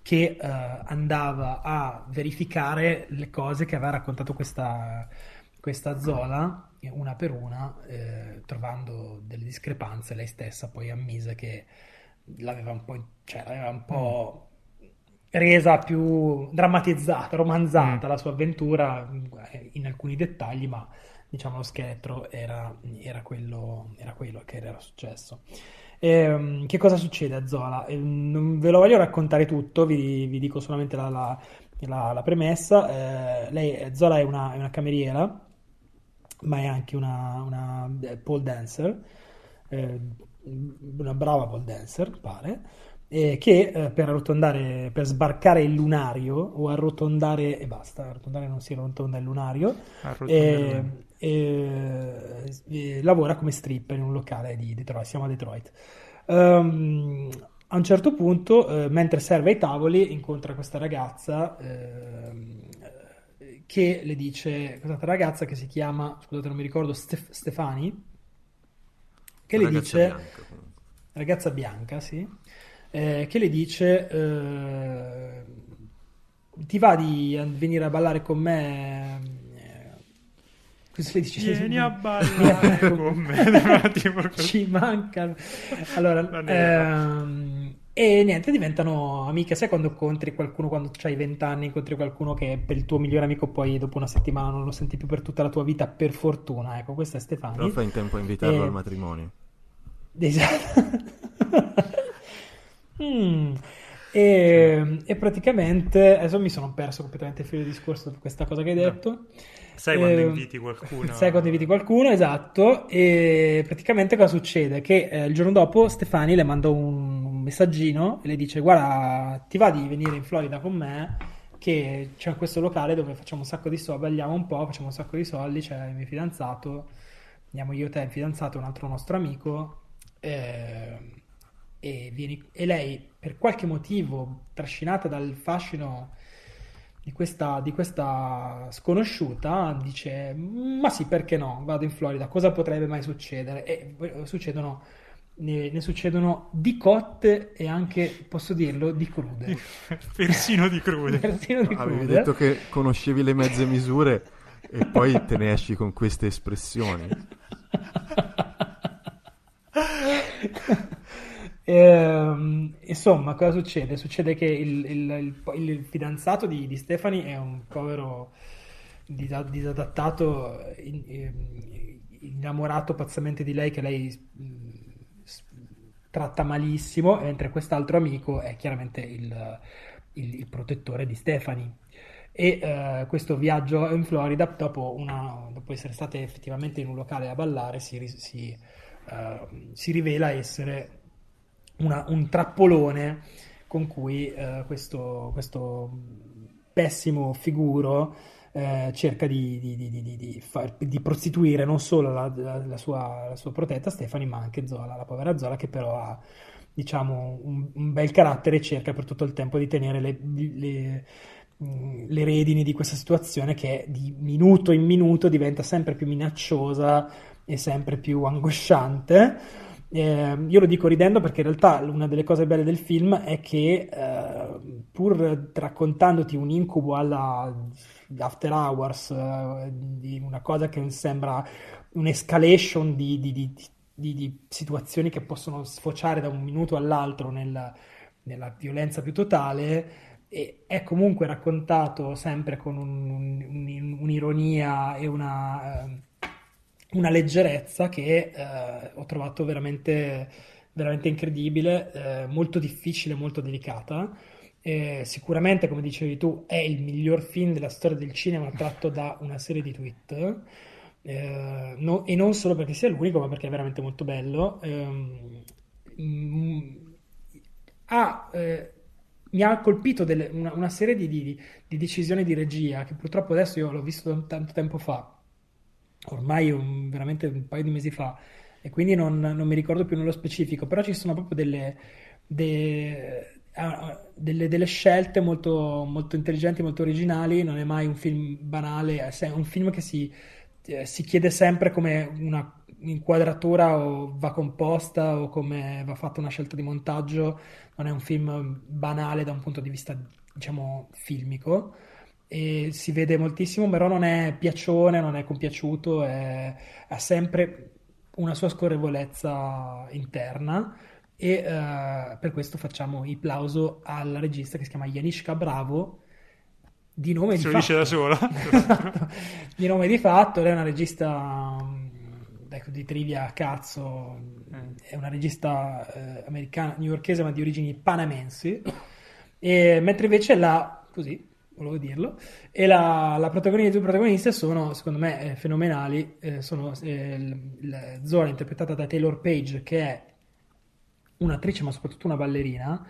che eh, andava a verificare le cose che aveva raccontato questa, questa Zola una per una, eh, trovando delle discrepanze. Lei stessa poi ammise che l'aveva un po', cioè, l'aveva un po' resa più drammatizzata, romanzata mm. la sua avventura eh, in alcuni dettagli, ma diciamo lo scheletro era, era, quello, era quello che era successo. E, che cosa succede a Zola? E, non ve lo voglio raccontare tutto, vi, vi dico solamente la, la, la, la premessa. Eh, lei, Zola è una, è una, cameriera, ma è anche una, una pole dancer, eh, una brava pole dancer, pare eh, che eh, per arrotondare, per sbarcare il lunario o arrotondare e basta, arrotondare non si arrotonda il lunario, eh, eh, lavora come stripper in un locale di Detroit, siamo a Detroit. Um, a un certo punto, eh, mentre serve ai tavoli, incontra questa ragazza ehm, che le dice, questa ragazza che si chiama, scusate non mi ricordo, Stef- Stefani, che le dice, bianca. ragazza bianca, sì, eh, che le dice eh, ti va di venire a ballare con me eh, cosa le dice? vieni a ballare *laughs* con me *laughs* ci mancano allora ehm, e niente, diventano amiche. Sai quando incontri qualcuno, quando hai vent'anni, incontri qualcuno che per il tuo migliore amico poi dopo una settimana non lo senti più per tutta la tua vita, per fortuna. Ecco, questa è Stefani. Però fai in tempo a invitarlo e... al matrimonio. *laughs* Esatto. Mm. E, e, praticamente adesso mi sono perso completamente il filo di discorso su questa cosa che hai detto. Sai quando eh, inviti qualcuno? Sai quando inviti qualcuno, esatto. E praticamente cosa succede? Che eh, il giorno dopo Stefani le manda un, un, messaggino e le dice: Guarda, ti va di venire in Florida con me? Che c'è questo locale dove facciamo un sacco di soldi, balliamo un po', facciamo un sacco di soldi. C'è il mio fidanzato, andiamo io, te, il fidanzato, un altro nostro amico. Eh, e, vieni, e lei per qualche motivo trascinata dal fascino di questa, di questa sconosciuta dice: Ma sì, perché no? Vado in Florida, cosa potrebbe mai succedere? E eh, succedono, ne, ne succedono di cotte e anche, posso dirlo, di crude. *laughs* Persino di crude. *laughs* Persino di Avevi crude. detto che conoscevi le mezze misure e poi te ne esci con queste espressioni. *laughs* Ehm, insomma, cosa succede? Succede che il, il- il- il fidanzato di, di Stephanie è un povero disa- disadattato, in- innamorato pazzamente di lei, che lei s- tratta malissimo, mentre quest'altro amico è chiaramente il, protettore di Stephanie. E eh, questo viaggio in Florida, dopo, una- dopo essere state effettivamente in un locale a ballare, si, si, eh, si rivela essere una- un trappolone con cui eh, questo, questo pessimo figuro eh, cerca di, di- di- far- di prostituire non solo la, la- la sua, la sua protetta Stefani, ma anche Zola, la povera Zola, che però ha diciamo un, un bel carattere e cerca per tutto il tempo di tenere le, le- mh, le redini di questa situazione che di minuto in minuto diventa sempre più minacciosa e sempre più angosciante. Eh, io lo dico ridendo perché in realtà una delle cose belle del film è che eh, pur raccontandoti un incubo alla After Hours, eh, di una cosa che sembra un'escalation di, di- di- di- situazioni che possono sfociare da un minuto all'altro nel- nella violenza più totale, è comunque raccontato sempre con un- un- un'ironia e una, eh, una leggerezza che eh, ho trovato veramente, veramente incredibile, eh, molto difficile, molto delicata. Eh, sicuramente, come dicevi tu, è il miglior film della storia del cinema tratto da una serie di tweet. Eh, no- e non solo perché sia l'unico, ma perché è veramente molto bello. Ehm, mm, ha, eh, mi ha colpito delle- una, una serie di, di- di decisioni di regia che purtroppo adesso io l'ho visto tanto tempo fa, ormai un- veramente un paio di mesi fa, e quindi non, non mi ricordo più nello specifico, però ci sono proprio delle, de- ah, delle- delle scelte molto, molto intelligenti, molto originali. Non è mai un film banale, è un film che si, eh, si chiede sempre come una inquadratura o va composta o come va fatta una scelta di montaggio. Non è un film banale da un punto di vista, diciamo, filmico. E si vede moltissimo, però non è piacione, non è compiaciuto, è- ha sempre una sua scorrevolezza interna e eh, per questo facciamo il plauso al regista che si chiama Yanishka Bravo, di nome di Se lo dice da fatto. sola. *laughs* Esatto. Di nome di fatto, lei è una regista mm, ecco, di trivia a cazzo, Mm. è una regista eh, americana, newyorkese ma di origini panamensi, e, mentre invece la, così, volevo dirlo, e la, la protagonista, i due protagoniste sono, secondo me, eh, fenomenali, eh, sono eh, Zola interpretata da Taylor Page, che è un'attrice ma soprattutto una ballerina,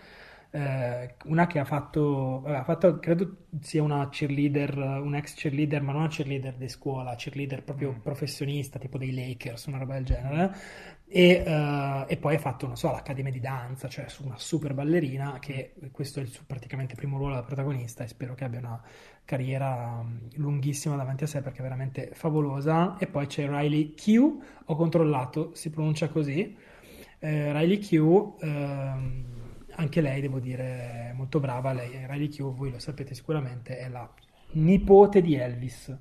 eh, una che ha fatto, vabbè, ha fatto, credo sia una cheerleader, un ex cheerleader, ma non una cheerleader di scuola, cheerleader proprio Mm. professionista, tipo dei Lakers, una roba del genere. E, eh, e poi ha fatto, non so, l'Accademia di danza, cioè su una super ballerina, che questo è il suo praticamente primo ruolo da protagonista e spero che abbia una carriera mm, lunghissima davanti a sé perché è veramente favolosa. E poi c'è Riley Q, ho controllato, si pronuncia così. Eh, Riley Q, ehm, anche lei devo dire molto brava. Lei, Riley Q, voi lo sapete sicuramente, è la nipote di Elvis.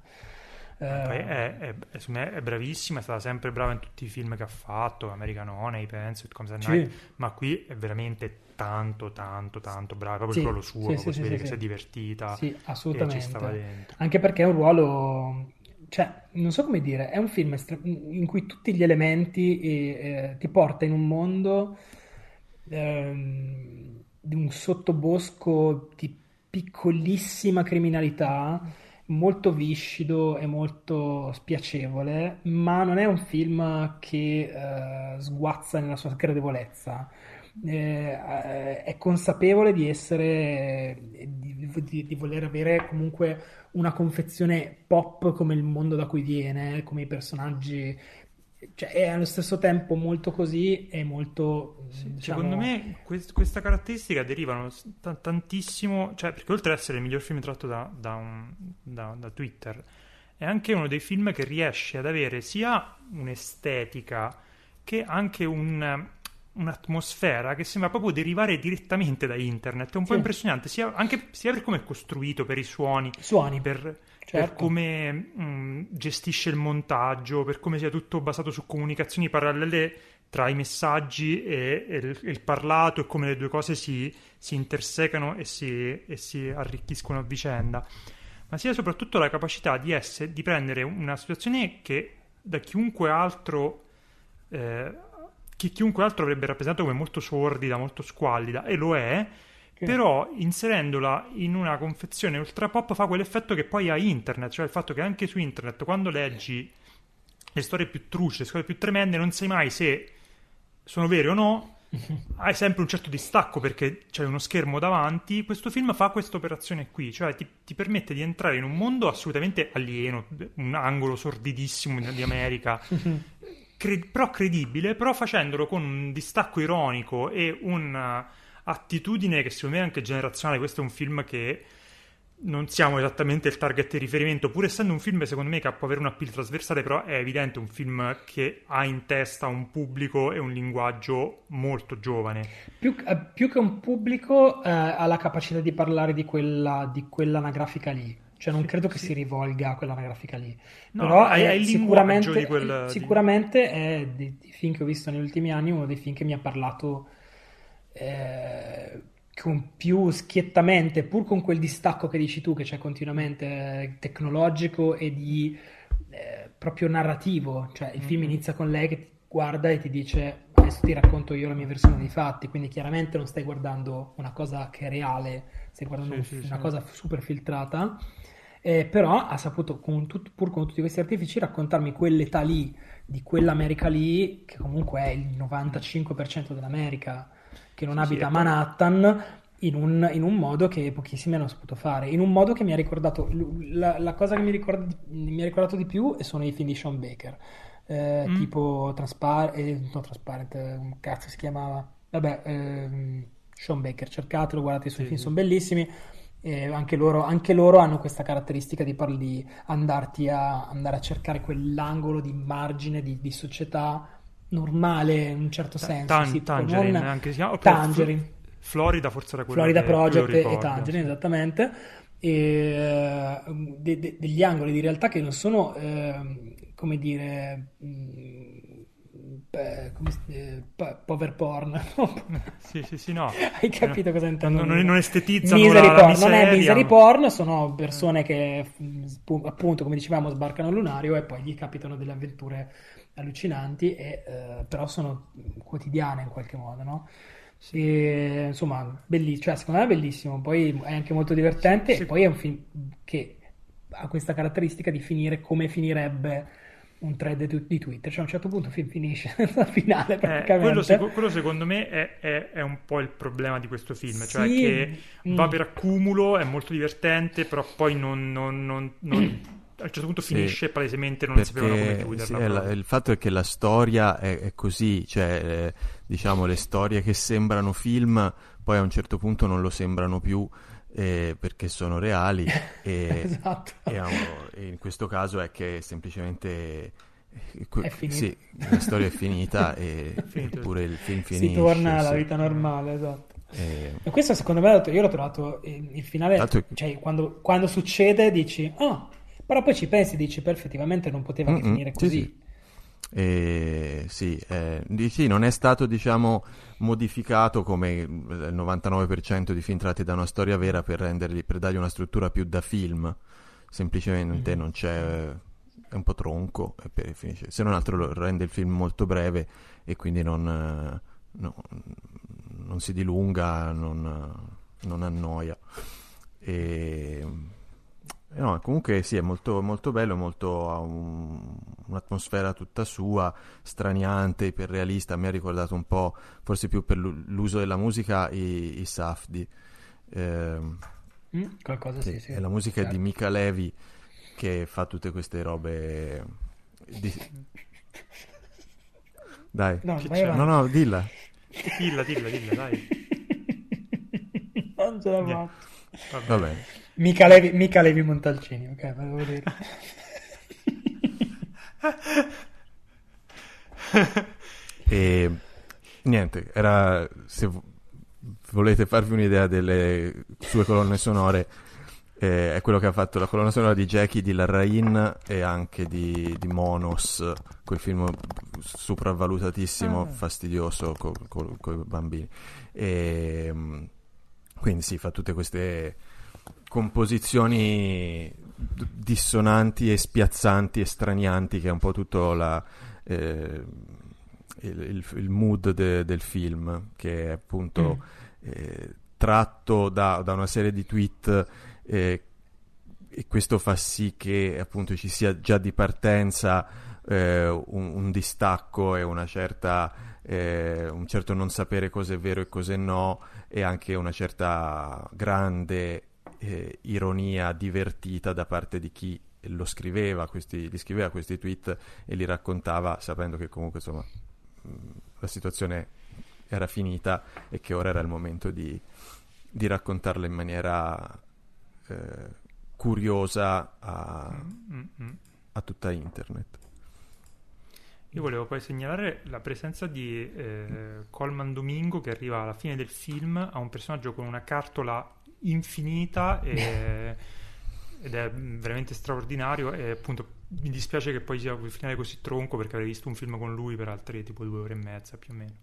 Eh, è, è- è- è bravissima, è stata sempre brava in tutti i film che ha fatto, American Honey, penso, It Comes at sì, Night, ma qui è veramente tanto, tanto, tanto brava, proprio il sì, ruolo suo, sì, si vede che si è divertita Sì, e ci stava assolutamente. dentro. Anche perché è un ruolo, cioè, non so come dire, è un film in cui tutti gli elementi eh, eh, ti porta in un mondo ehm, di un sottobosco di piccolissima criminalità, molto viscido e molto spiacevole, ma non è un film che eh, sguazza nella sua gradevolezza. Eh, eh, è consapevole di essere, di, di- di voler avere comunque una confezione pop come il mondo da cui viene, come i personaggi cioè, è allo stesso tempo molto così e molto... Sì, diciamo... Secondo me quest- questa caratteristica derivano t- tantissimo, cioè perché oltre ad essere il miglior film tratto da, da, un, da, da Twitter, è anche uno dei film che riesce ad avere sia un'estetica che anche un, un'atmosfera che sembra proprio derivare direttamente da internet. È un po' Sì. impressionante, sia, anche, sia per come è costruito, per i suoni, Suoni, per, per certo. come mh, gestisce il montaggio, per come sia tutto basato su comunicazioni parallele tra i messaggi e, e il, e il parlato e come le due cose si, si intersecano e si, e si arricchiscono a vicenda. Ma sia soprattutto la capacità di, essere, di prendere una situazione che da chiunque altro eh, che chiunque altro avrebbe rappresentato come molto sordida, molto squallida, e lo è, Però inserendola in una confezione ultra pop fa quell'effetto che poi ha internet, cioè il fatto che anche su internet quando leggi le storie più truce, le storie più tremende, non sai mai se sono vere o no, *laughs* hai sempre un certo distacco perché c'è uno schermo davanti. Questo film fa questa operazione qui, cioè ti, ti permette di entrare in un mondo assolutamente alieno, un angolo sordidissimo di America, *laughs* cre- però credibile, però facendolo con un distacco ironico e un'attitudine che secondo me è anche generazionale. Questo è un film che non siamo esattamente il target di riferimento, pur essendo un film secondo me che può avere un appeal trasversale, però è evidente un film che ha in testa un pubblico e un linguaggio molto giovane. Più, eh, più che un pubblico eh, ha la capacità di parlare di quella, di quell'anagrafica lì. Cioè non Sì, credo che sì. si rivolga a quell'anagrafica lì. No, Però è il sicuramente, di quel- di- sicuramente è dei, dei film che ho visto negli ultimi anni uno dei film che mi ha parlato eh, con più schiettamente, pur con quel distacco che dici tu, che c'è continuamente eh, tecnologico e di eh, proprio narrativo. Cioè il film Mhm. inizia con lei che ti guarda e ti dice adesso ti racconto io la mia versione dei fatti, quindi chiaramente non stai guardando una cosa che è reale, stai guardando Sì, un- sì, una sì. cosa super filtrata. Eh, però ha saputo, con tut- pur con tutti questi artifici, raccontarmi quell'età lì, di quell'America lì, che comunque è il 95% dell'America che non Sì, abita a e poi- Manhattan, in un, in un modo che pochissimi hanno saputo fare. In un modo che mi ha ricordato, la, la cosa che mi, ricorda mi ha ricordato di più sono i film di Sean Baker, Eh, Mm. tipo Transparent, eh, no Transparent, eh, cazzo si chiamava? Vabbè, ehm, Sean Baker, cercatelo, guardate i suoi Sì, film, sono bellissimi. E anche loro, anche loro hanno questa caratteristica di, par- di andarti a, andare a cercare quell'angolo di margine di, di società normale in un certo senso. Tan- sì, Tangerine, non- anche si chiama. Tangerine. Fl- Florida forse era quello Florida che- quello Project e ricordo, Tangerine, esattamente. E, eh, de- de- degli angoli di realtà che non sono, ehm, come dire, mm, eh, po- pover porn. *laughs* Sì, sì, sì, no. Hai capito cosa intendo? Non, non, estetizzano Misery la, la porn, non è misery porn, sono persone che appunto, come dicevamo, sbarcano al lunario e poi gli capitano delle avventure allucinanti, e, eh, però sono quotidiane in qualche modo, no? E, insomma, belli- cioè, secondo me è bellissimo, poi è anche molto divertente Sì. e poi è un film che ha questa caratteristica di finire come finirebbe un thread di, di Twitter, cioè a un certo punto film finisce *laughs* nella finale Eh, praticamente. quello, seco- quello secondo me è, è- è un po' il problema di questo film, cioè Sì, che mm. va per accumulo, è molto divertente, però poi non, non- non- non- *clears throat* a un certo punto Sì, finisce palesemente non sapevano come perché chiuderla. sì, la- il fatto è che la storia è, è così, cioè eh, diciamo le storie che sembrano film poi a un certo punto non lo sembrano più eh, perché sono reali *laughs* e, Esatto. e e in questo caso è che semplicemente eh, que- sì, la storia è finita e *laughs* eppure il film finisce. si torna alla sì. vita normale, esatto. E- E questo secondo me io l'ho trovato il, finale, l'altro- cioè quando, quando succede dici, oh, però poi ci pensi e dici, beh, effettivamente non poteva finire sì, così. sì. E, sì, eh, sì, non è stato diciamo modificato come il 99% di film tratti da una storia vera per renderli, per dargli una struttura più da film. Semplicemente Mhm. non c'è, è un po' tronco, per- finisce. se non altro rende il film molto breve e quindi non, eh, no- non si dilunga, non, non annoia. E, no, comunque sì, è molto, molto bello, molto, ha un- un'atmosfera tutta sua, straniante, iperrealista. Mi ha ricordato un po', forse più per l'u- l'uso della musica, i, i Safdi. Ehm, Mm, qualcosa sì, sì, e la musica è di Certo. Mika Levi che fa tutte queste robe di- Dai. No. No, no, dilla. Dilla, dilla, dilla, dai. *laughs* Non ce la faccio. Va bene. Mica levi, mica levi Montalcini, ok, volevo dire. *laughs* E niente, era se vo- volete farvi un'idea delle sue colonne sonore, eh, è quello che ha fatto la colonna sonora di Jackie, di Larrain e anche di, di Monos, quel film sopravvalutatissimo, Ah. fastidioso con i bambini. E, mm, quindi sì, fa tutte queste composizioni dissonanti e spiazzanti e stranianti che è un po' tutto la, eh, il, il- il mood de- del film che è appunto Mm. eh, tratto da, da una serie di tweet eh, e questo fa sì che appunto ci sia già di partenza eh, un, un distacco e una certa, eh, un certo non sapere cosa è vero e cosa è no e anche una certa grande eh, ironia divertita da parte di chi lo scriveva, questi, li scriveva questi tweet e li raccontava sapendo che comunque insomma la situazione era finita e che ora era il momento di, di raccontarla in maniera eh, curiosa a, Mm, mm. a tutta internet. Io volevo poi segnalare la presenza di eh, Colman Domingo che arriva alla fine del film a un personaggio con una cartola infinita e- *laughs* ed è veramente straordinario e appunto mi dispiace che poi sia quel finale così tronco perché avrei visto un film con lui per altre tipo due ore e mezza più o meno.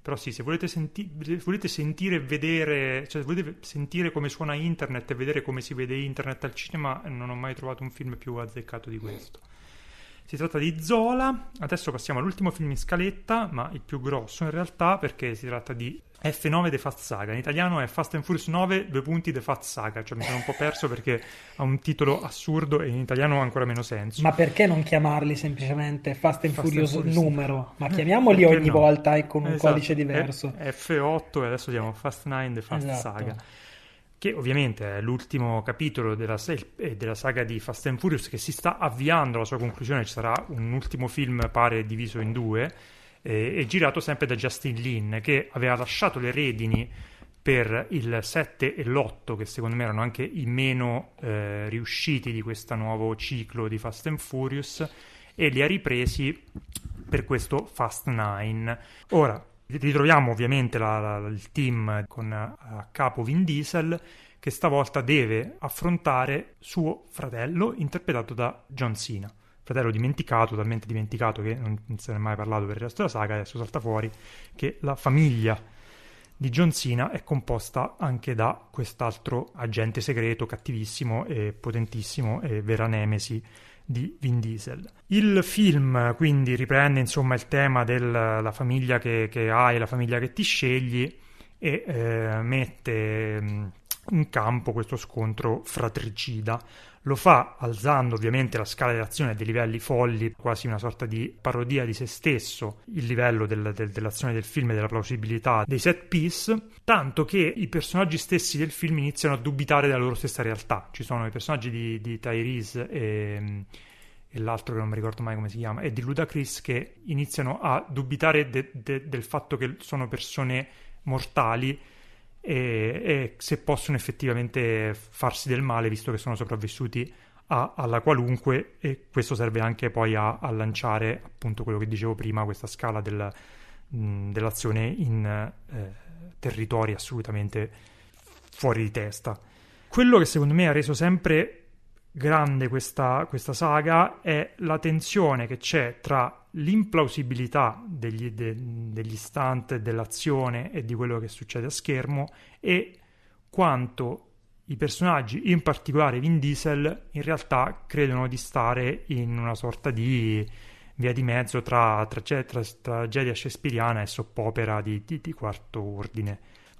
Però sì, se volete, senti- volete sentire e vedere, cioè se volete sentire come suona internet e vedere come si vede internet al cinema, non ho mai trovato un film più azzeccato di questo. Si tratta di Zola, adesso passiamo all'ultimo film in scaletta, ma il più grosso in realtà perché si tratta di F9 The Fast Saga. In italiano è Fast and Furious 9, due punti The Fast Saga, cioè mi sono un po' perso perché ha un titolo assurdo e in italiano ha ancora meno senso. Ma perché non chiamarli semplicemente Fast and Fast and Furious Furious. numero? Ma chiamiamoli Perché ogni no? volta e con un Esatto, codice diverso. F- F8 e adesso siamo Fast 9 The Fast Esatto. Saga. Che ovviamente è l'ultimo capitolo della, eh, della saga di Fast and Furious che si sta avviando alla sua conclusione. Ci sarà un ultimo film, pare diviso in due, eh, e girato sempre da Justin Lin, che aveva lasciato le redini per il 7 e l'8, che secondo me erano anche i meno eh, riusciti di questo nuovo ciclo di Fast and Furious, e li ha ripresi per questo Fast 9. Ora, ritroviamo ovviamente la- la- il team con a capo Vin Diesel, che stavolta deve affrontare suo fratello, interpretato da John Cena. Fratello dimenticato, talmente dimenticato che non non se ne è mai parlato per il resto della saga, adesso salta fuori che la famiglia di John Cena è composta anche da quest'altro agente segreto cattivissimo e potentissimo e vera nemesi di Vin Diesel. Il film quindi riprende insomma il tema della famiglia che, che hai, la famiglia che ti scegli e eh, mette mh, in campo questo scontro fratricida. Lo fa alzando ovviamente la scala di azione a dei livelli folli, quasi una sorta di parodia di se stesso, il livello del- del- dell'azione del film e della plausibilità dei set piece, tanto che i personaggi stessi del film iniziano a dubitare della loro stessa realtà. Ci sono i personaggi di, di Tyrese e, e l'altro che non mi ricordo mai come si chiama, e di Ludacris che iniziano a dubitare de- de- del fatto che sono persone mortali e, e se possono effettivamente farsi del male visto che sono sopravvissuti a- alla qualunque e questo serve anche poi a, a lanciare appunto quello che dicevo prima, questa scala del- mh, dell'azione in eh, territori assolutamente fuori di testa. Quello che secondo me ha reso sempre grande questa, questa saga è la tensione che c'è tra l'implausibilità degli, de- degli stunt, dell'azione e di quello che succede a schermo e quanto i personaggi, in particolare Vin Diesel, in realtà credono di stare in una sorta di via di mezzo tra, tra, tra tragedia shakespeariana e soppopera di, di, di quarto ordine.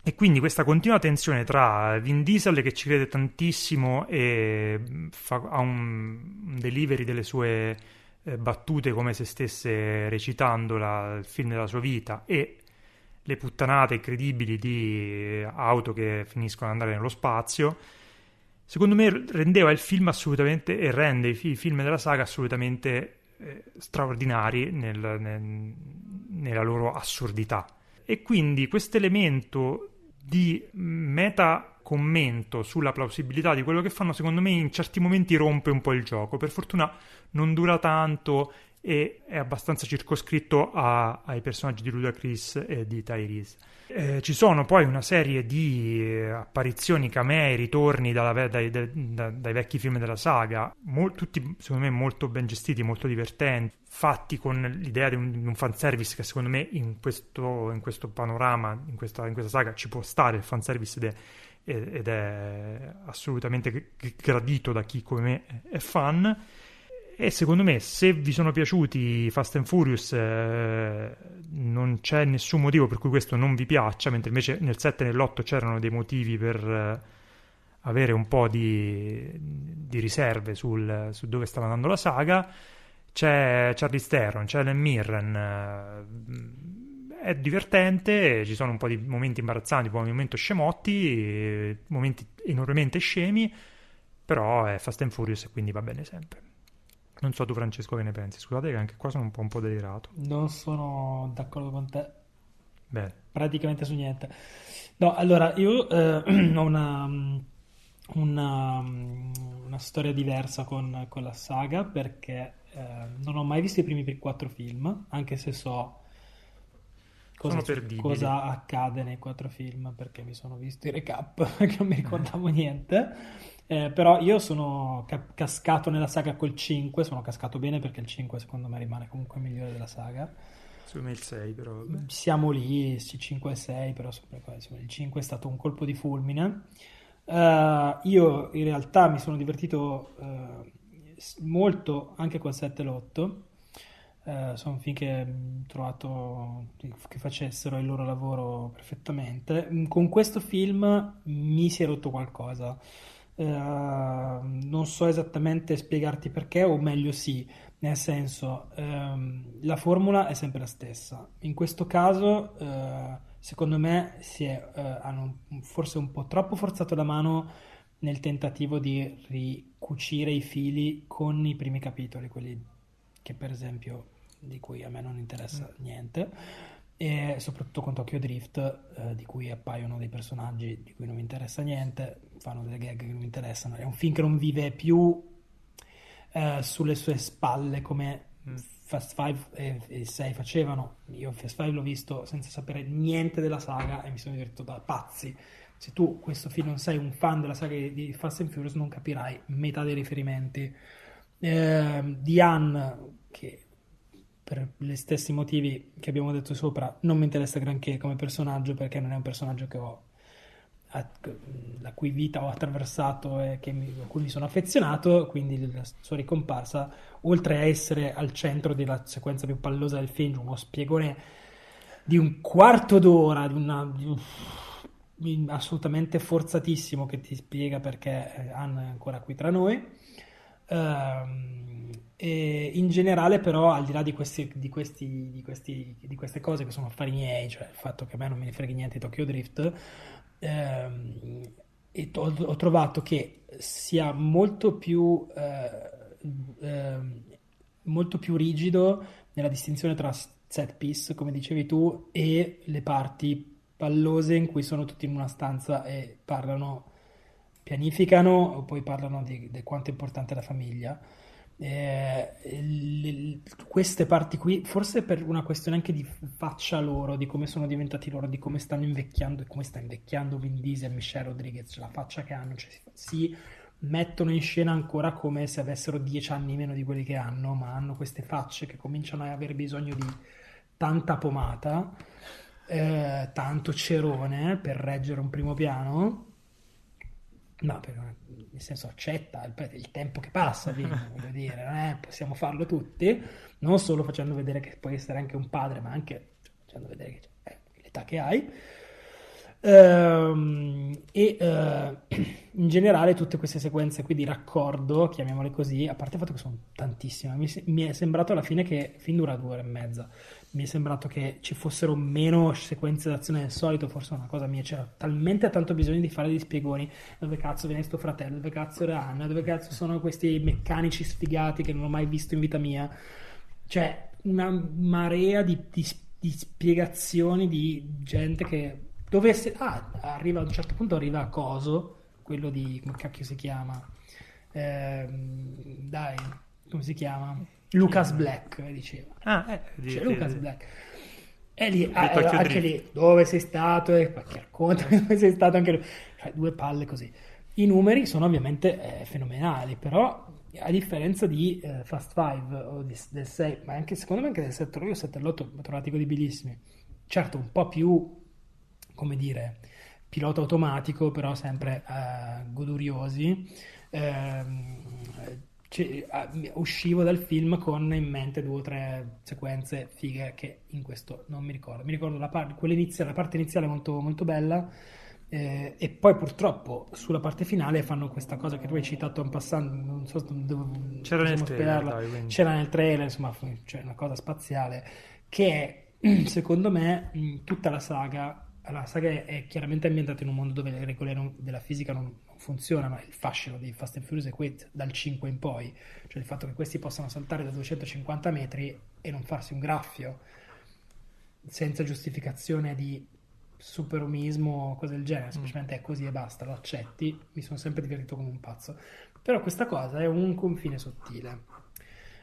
E quindi questa continua tensione tra Vin Diesel che ci crede tantissimo e fa, ha un, delivery delle sue eh, battute come se stesse recitando la, il film della sua vita e le puttanate incredibili di auto che finiscono ad andare nello spazio, secondo me rendeva il film assolutamente e rende i film della saga assolutamente eh, straordinari nel, nel- nella loro assurdità. E quindi questo elemento di meta commento sulla plausibilità di quello che fanno, secondo me in certi momenti rompe un po' il gioco. Per fortuna non dura tanto e è abbastanza circoscritto a, ai personaggi di Ludacris e di Tyrese. Eh, ci sono poi una serie di eh, apparizioni, camei, ritorni dalla, dai, dai, dai, vecchi film della saga, Mol, tutti secondo me molto ben gestiti, molto divertenti, fatti con l'idea di un, di un fanservice che secondo me in questo, in questo panorama, in questa, in questa, saga ci può stare il fanservice ed è, ed è assolutamente gradito da chi come me è fan. E secondo me, se vi sono piaciuti Fast and Furious, eh, non c'è nessun motivo per cui questo non vi piaccia, mentre invece nel 7 e nell'8 c'erano dei motivi per eh, avere un po' di, di riserve sul, su dove stava andando la saga. C'è Charlie Theron, c'è Ellen Mirren. Eh, è divertente, ci sono un po' di momenti imbarazzanti, poi momenti scemotti, momenti enormemente scemi, però è Fast and Furious e quindi va bene sempre. Non so tu Francesco che ne pensi, scusate che anche qua sono un po', un po delirato. Non sono d'accordo con te. Bene. Praticamente su niente. No, allora io eh, *clears throat* ho una, una, una, storia diversa con, con la saga perché eh, non ho mai visto i primi quattro film, anche se so cosa, cosa accade nei quattro film perché mi sono visto i recap *laughs* che non mi ricordavo niente. Eh, però io sono ca- cascato nella saga col 5, sono cascato bene perché il 5 secondo me rimane comunque il migliore della saga. Secondo me il 6 però... Vabbè. Siamo lì, 5 e 6, però insomma, il 5 è stato un colpo di fulmine. Uh, io in realtà mi sono divertito uh, molto anche col 7 e l'8. Uh, sono finché ho trovato che facessero il loro lavoro perfettamente. Con questo film mi si è rotto qualcosa. Uh, non so esattamente spiegarti perché, o meglio sì, nel senso, um, la formula è sempre la stessa. In questo caso, uh, secondo me, si è, uh, hanno forse un po' troppo forzato la mano nel tentativo di ricucire i fili con i primi capitoli, quelli che per esempio di cui a me non interessa mm. niente e soprattutto con Tokyo Drift eh, di cui appaiono dei personaggi di cui non mi interessa niente fanno delle gag che non mi interessano. È un film che non vive più eh, sulle sue spalle come mm. Fast 5 e, 6 facevano. Io Fast 5 l'ho visto senza sapere niente della saga e mi sono divertito da pazzi. Se tu questo film non sei un fan della saga di Fast and Furious non capirai metà dei riferimenti. Eh, Diane che per gli stessi motivi che abbiamo detto sopra, non mi interessa granché come personaggio perché non è un personaggio che ho, la cui vita ho attraversato e mi, a cui mi sono affezionato, quindi la sua ricomparsa, oltre a essere al centro della sequenza più pallosa del film, uno spiegone di un quarto d'ora, di una... Di un, assolutamente forzatissimo che ti spiega perché Anne è ancora qui tra noi. Um, e in generale, però, al di là di, questi, di, questi, di, questi, di, queste cose che sono affari miei, cioè il fatto che a me non me ne freghi niente di Tokyo Drift, ehm, ho, ho, trovato che sia molto più, eh, eh, molto più rigido nella distinzione tra set piece, come dicevi tu, e le parti pallose in cui sono tutti in una stanza e parlano, pianificano, o poi parlano di, di quanto è importante la famiglia eh, le, queste parti qui, forse per una questione anche di faccia loro, di come sono diventati loro, di come stanno invecchiando e come sta invecchiando Vin Diesel e Michelle Rodriguez, cioè la faccia che hanno, cioè si, si mettono in scena ancora come se avessero dieci anni meno di quelli che hanno, ma hanno queste facce che cominciano a avere bisogno di tanta pomata, eh, tanto cerone per reggere un primo piano. No, per, nel senso accetta il, il tempo che passa, *laughs* voglio dire, eh? possiamo farlo tutti, non solo facendo vedere che puoi essere anche un padre, ma anche facendo vedere che eh, l'età che hai. Ehm, e uh, *clears throat* in generale tutte queste sequenze qui di raccordo, chiamiamole così, a parte il fatto che sono tantissime, mi, mi è sembrato alla fine che film dura due ore e mezza mi è sembrato che ci fossero meno sequenze d'azione del solito, forse una cosa mia, c'era talmente tanto bisogno di fare degli spiegoni, dove cazzo viene sto fratello, dove cazzo era Anna, dove cazzo sono questi meccanici sfigati che non ho mai visto in vita mia, cioè una marea di, di di spiegazioni di gente che dove se, ah, arriva a un certo punto arriva a Coso, quello di come cacchio si chiama? Ehm, dai, come si chiama? Lucas Black, diceva. Ah, eh, di- C'è di- Lucas di- Black. E lì, ah, anche Drift. lì, dove sei stato? E poi chi racconta *laughs* dove sei stato anche lui. Cioè, due palle così. I numeri sono ovviamente eh, fenomenali, però a differenza di eh, Fast Five o di- del 6, ma anche secondo me anche del 7, io il 7 e l'8 li ho trovati godibilissimi. Certo, un po' più, come dire, pilota automatico, però sempre eh, goduriosi. Ehm, ci- ah, uscivo dal film con in mente due o tre sequenze fighe che in questo non mi ricordo. Mi ricordo la, par- la parte iniziale molto, molto bella. eh, e poi purtroppo sulla parte finale fanno questa cosa che tu hai citato en passant, non so dove C'era nel trailer, spiegarla. dai. C'era nel trailer, insomma, c'è una cosa spaziale che è, *clears throat* secondo me, in tutta la saga, la saga è, è chiaramente ambientata in un mondo dove le regole non- della fisica non funzionano, il fascino di Fast and Furious è questo, dal 5 in poi, cioè il fatto che questi possano saltare da 250 metri e non farsi un graffio senza giustificazione di superumismo o cose del genere, semplicemente è così e basta, lo accetti, mi sono sempre divertito come un pazzo. Però questa cosa è un confine sottile.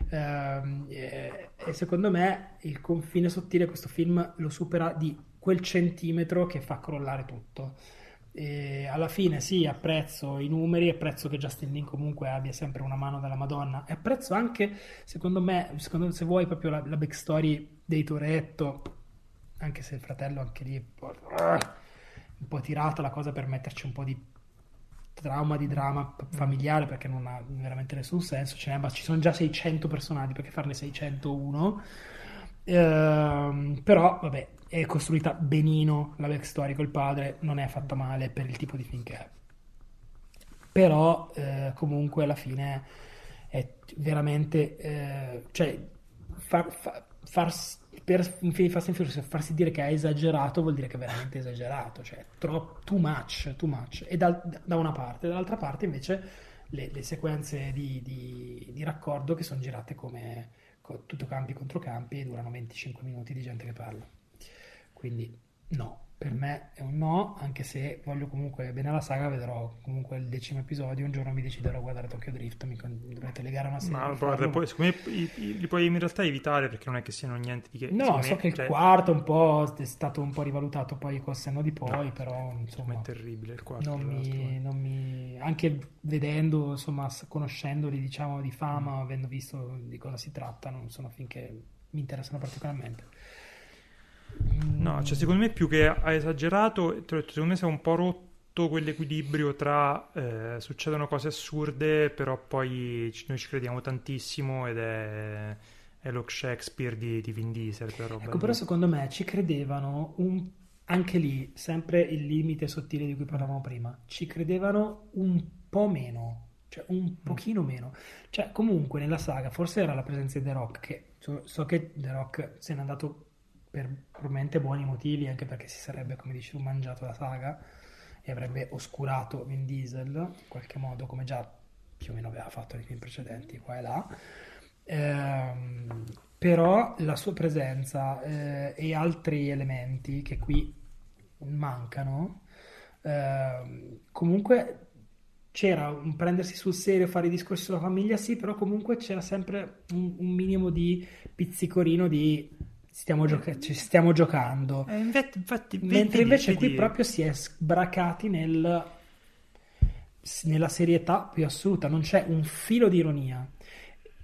Ehm, e, e secondo me il confine sottile questo film lo supera di quel centimetro che fa crollare tutto. E alla fine sì, apprezzo i numeri, apprezzo che Justin Lin comunque abbia sempre una mano della Madonna. E apprezzo anche, secondo me, secondo, se vuoi proprio la, la backstory dei Toretto, anche se il fratello anche lì un po', tirata la cosa per metterci un po' di trauma, di dramma p- familiare perché non ha veramente nessun senso, ce n'è, ma ci sono già 600 personaggi perché farne 601. Ehm, però vabbè, è costruita benino la backstory col padre, non è fatta male per il tipo di film che è. Però eh, comunque alla fine è veramente, eh, cioè, far, fa- farsi- per un film di Fast and Furious farsi dire che è esagerato vuol dire che è veramente esagerato, cioè troppo, too much, too much. E dal- da una parte, dall'altra parte invece le, le sequenze di, di- di raccordo che sono girate come co- tutto campi contro campi e durano 25 minuti di gente che parla. Quindi no, per me è un no, anche se voglio comunque bene alla saga, vedrò comunque il decimo episodio, un giorno mi deciderò a guardare Tokyo Drift, mi dovrete legare una serie. Ma guarda, poi, secondo me i- i- li puoi in realtà evitare perché non è che siano niente di che. No, so me, che il cioè, quarto un po' è stato un po' rivalutato poi col senno di poi, No, però insomma è terribile il quarto. non mi, non mi- anche vedendo, insomma, conoscendoli diciamo di Mm. fama, avendo visto di cosa si tratta, non sono finché mi interessano particolarmente. No, Mm, cioè secondo me più che ha esagerato, te l'ho detto, secondo me si è un po' rotto quell'equilibrio tra eh, succedono cose assurde, però poi ci- noi ci crediamo tantissimo ed è, è lo Shakespeare di, di Vin Diesel. roba Ecco, però secondo me ci credevano un- anche lì, sempre il limite sottile di cui parlavamo prima, ci credevano un po' meno, cioè un pochino meno. Cioè, comunque nella saga, forse era la presenza di The Rock, che so, so che The Rock se n'è andato per probabilmente buoni motivi, anche perché si sarebbe, come dici tu, mangiato la saga e avrebbe oscurato Vin Diesel in qualche modo, come già più o meno aveva fatto nei film precedenti, qua e là. Ehm, però la sua presenza eh, e altri elementi che qui mancano, ehm, comunque c'era un prendersi sul serio, fare i discorsi sulla famiglia, sì, però comunque c'era sempre un, un minimo di pizzicorino di stiamo, gioca- ci stiamo giocando. Eh, infatti, infatti, Mentre vedi- invece qui vedi- proprio si è sbracati nel- nella serietà più assoluta, non c'è un filo di ironia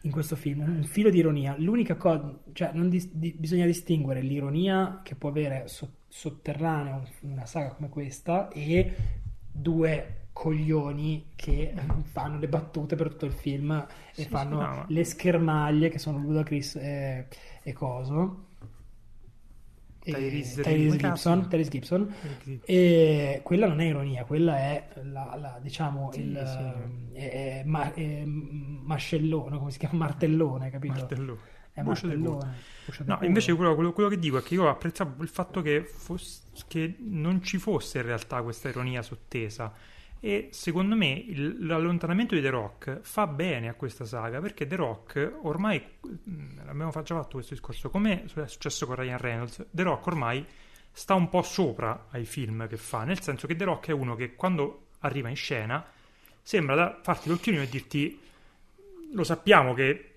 in questo film, un filo di ironia. L'unica cosa, cioè non dis- di- bisogna distinguere l'ironia che può avere so- sotterranea un- una saga come questa e due coglioni che *laughs* fanno le battute per tutto il film e Sì, sì, fanno no, ma- le schermaglie che sono Ludacris e, e Coso. Tyrese- Tyrese come Gibson? Tyrese Gibson. E quella non è ironia, quella è la, la- diciamo Sì, il sì. è- è ma- è mascellone, come si chiama? Martellone, capito? Martello. È martellone. No, invece quello, quello- quello che dico è che io apprezzavo il fatto che, foss- che non ci fosse in realtà questa ironia sottesa E secondo me il- l'allontanamento di The Rock fa bene a questa saga perché The Rock ormai, mh, abbiamo già fatto questo discorso, come è successo con Ryan Reynolds, The Rock ormai sta un po' sopra ai film che fa, nel senso che The Rock è uno che quando arriva in scena sembra da farti l'occhiolino e dirti lo sappiamo che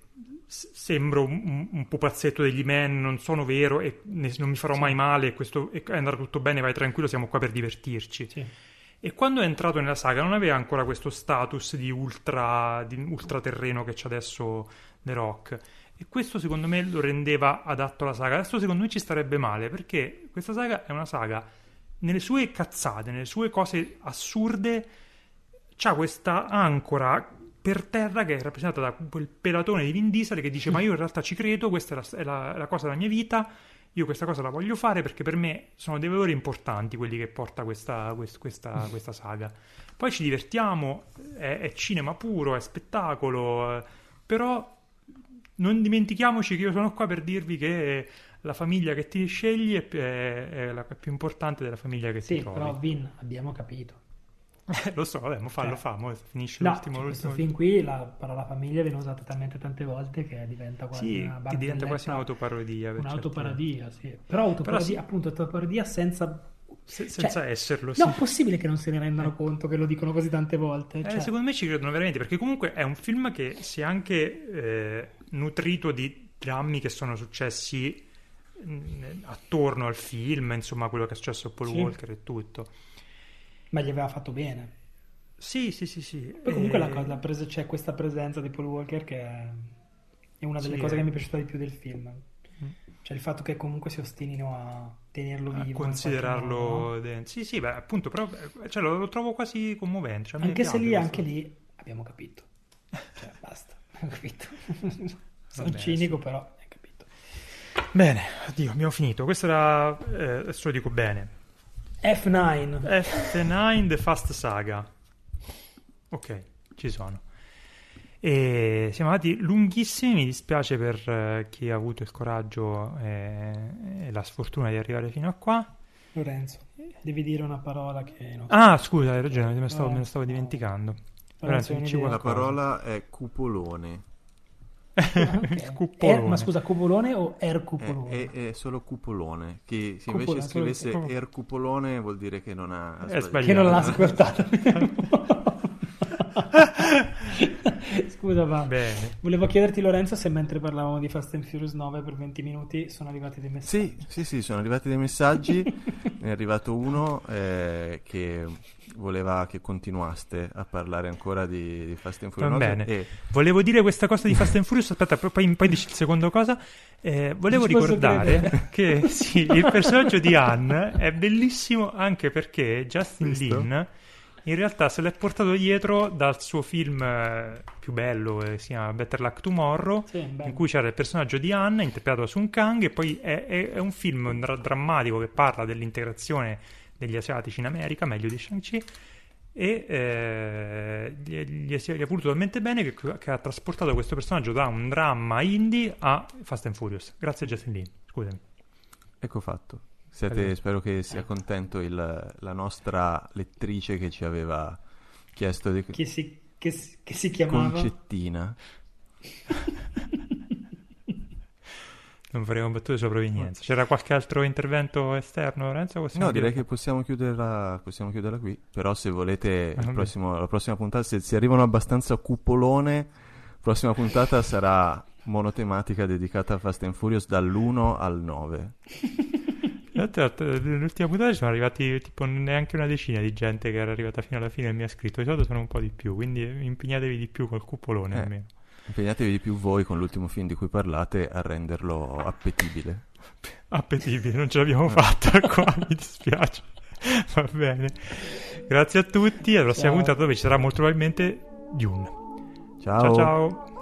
sembro un, un- pupazzetto degli men, non sono vero e ne- non mi farò mai male, questo e è andato tutto bene, vai tranquillo, siamo qua per divertirci. Sì. E quando è entrato nella saga non aveva ancora questo status di, ultra, di ultraterreno che c'è adesso The Rock. E questo secondo me lo rendeva adatto alla saga. Adesso secondo me ci starebbe male perché questa saga è una saga nelle sue cazzate, nelle sue cose assurde, c'ha questa ancora per terra che è rappresentata da quel pelatone di Vin Diesel che dice ma io in realtà ci credo, questa è la, è la- è la cosa della mia vita, io questa cosa la voglio fare perché per me sono dei valori importanti quelli che porta questa, quest- questa- questa saga. Poi ci divertiamo, è, è cinema puro, è spettacolo, eh, però non dimentichiamoci che io sono qua per dirvi che la famiglia che ti scegli è, è- è la più importante della famiglia che Sì, ti trovi. però Vin, abbiamo capito. Eh, lo so, vabbè, ma fallo, Cioè, fa, mo finisce No, l'ultimo, cioè, questo l'ultimo- film qui, la parola famiglia viene usata talmente tante volte che diventa quasi Sì, una che diventa quasi un'autoparodia. un'autoparodia, sì. Però autoparodia, sì. appunto, autoparodia senza... se- senza cioè, esserlo, sì. No, è possibile che non se ne rendano conto, che lo dicono così tante volte. Eh, cioè, secondo me ci credono veramente, perché comunque è un film che si è anche eh, nutrito di drammi che sono successi mh, attorno al film, insomma, quello che è successo a Paul Sì. Walker e tutto. Ma gli aveva fatto bene. Sì, sì, sì, sì. Poi comunque Eh, la cosa, la pres- c'è questa presenza di Paul Walker che è, è una delle Sì, cose eh. che mi è piaciuta di più del film. Mm. Cioè il fatto che comunque si ostinino a tenerlo a vivo. qualche considerarlo dentro. Sì, sì, beh, appunto, però eh, cioè, lo, lo trovo quasi commovente. cioè, a Anche se lì, questo. anche lì abbiamo capito. *laughs* Cioè, basta, *laughs* abbiamo capito. Sono Vabbè, cinico, però hai capito. Bene, oddio, abbiamo finito. Questo era, eh, adesso lo dico bene. F9. F9 The Fast Saga. Ok, ci sono. E siamo andati lunghissimi, mi dispiace per eh, chi ha avuto il coraggio e, e la sfortuna di arrivare fino a qua. Lorenzo, devi dire una parola che non Ah, scusa, hai ragione, me ne stavo, No. me ne stavo dimenticando. Lorenzo, Lorenzo. La parola è cupolone. Ok. *laughs* Il cupolone. Er- ma scusa, cupolone o È, Ercupolone? è- è solo cupolone. Che se Cupola, invece scrivesse solo- ercupolone vuol dire che non ha È sbagliato. Che non l'ha ascoltato. *laughs* Scusa, va. Bene. Volevo chiederti, Lorenzo, se mentre parlavamo di Fast and Furious 9 per 20 minuti sono arrivati dei messaggi. Sì, sì, sì, sono arrivati dei messaggi. *laughs* ne è arrivato uno eh, che voleva che continuaste a parlare ancora di, di Fast and Va Furious 9 bene. e Volevo dire questa cosa di Fast and Furious, aspetta, poi- poi, dici il secondo cosa. Eh, volevo ricordare *laughs* che sì, il personaggio di Anne è bellissimo anche perché Justin Visto? Lin in realtà se l'è portato dietro dal suo film eh, più bello, eh, si chiama Better Luck Tomorrow, Sì, in cui c'era il personaggio di Anne interpretato da Sun Kang e poi è, è- è un film dra- drammatico che parla dell'integrazione degli asiatici in America, meglio di Shang-Chi e eh, gli, gli, si- gli è voluto talmente bene che, che ha trasportato questo personaggio da un dramma indie a Fast and Furious. Grazie Justin Lin, scusami. ecco fatto. Siete- Allora. spero che sia contento il- la nostra lettrice che ci aveva chiesto di Che si, che che si chiamava... concettina. *laughs* Non faremo battute sulla provenienza. C'era qualche altro intervento esterno, Lorenzo? Possiamo No, direi dire- che possiamo chiuderla, possiamo chiuderla qui. Però se volete il vabbè. prossimo- la prossima puntata, se si arrivano abbastanza cupolone, la prossima puntata sarà monotematica dedicata a Fast and Furious dall'1 al 9. Tra l'altro, Nell'ultima puntata ci sono arrivati tipo neanche una decina di gente che era arrivata fino alla fine e mi ha scritto. Di solito sono un po' di più, quindi impegnatevi di più col cupolone Eh. almeno. Impegnatevi di più voi con l'ultimo film di cui parlate a renderlo appetibile. *laughs* Appetibile, non ce l'abbiamo fatta *laughs* qua, mi dispiace. Va bene. Grazie a tutti, alla prossima puntata dove ci sarà molto probabilmente Dune. Ciao. ciao. ciao.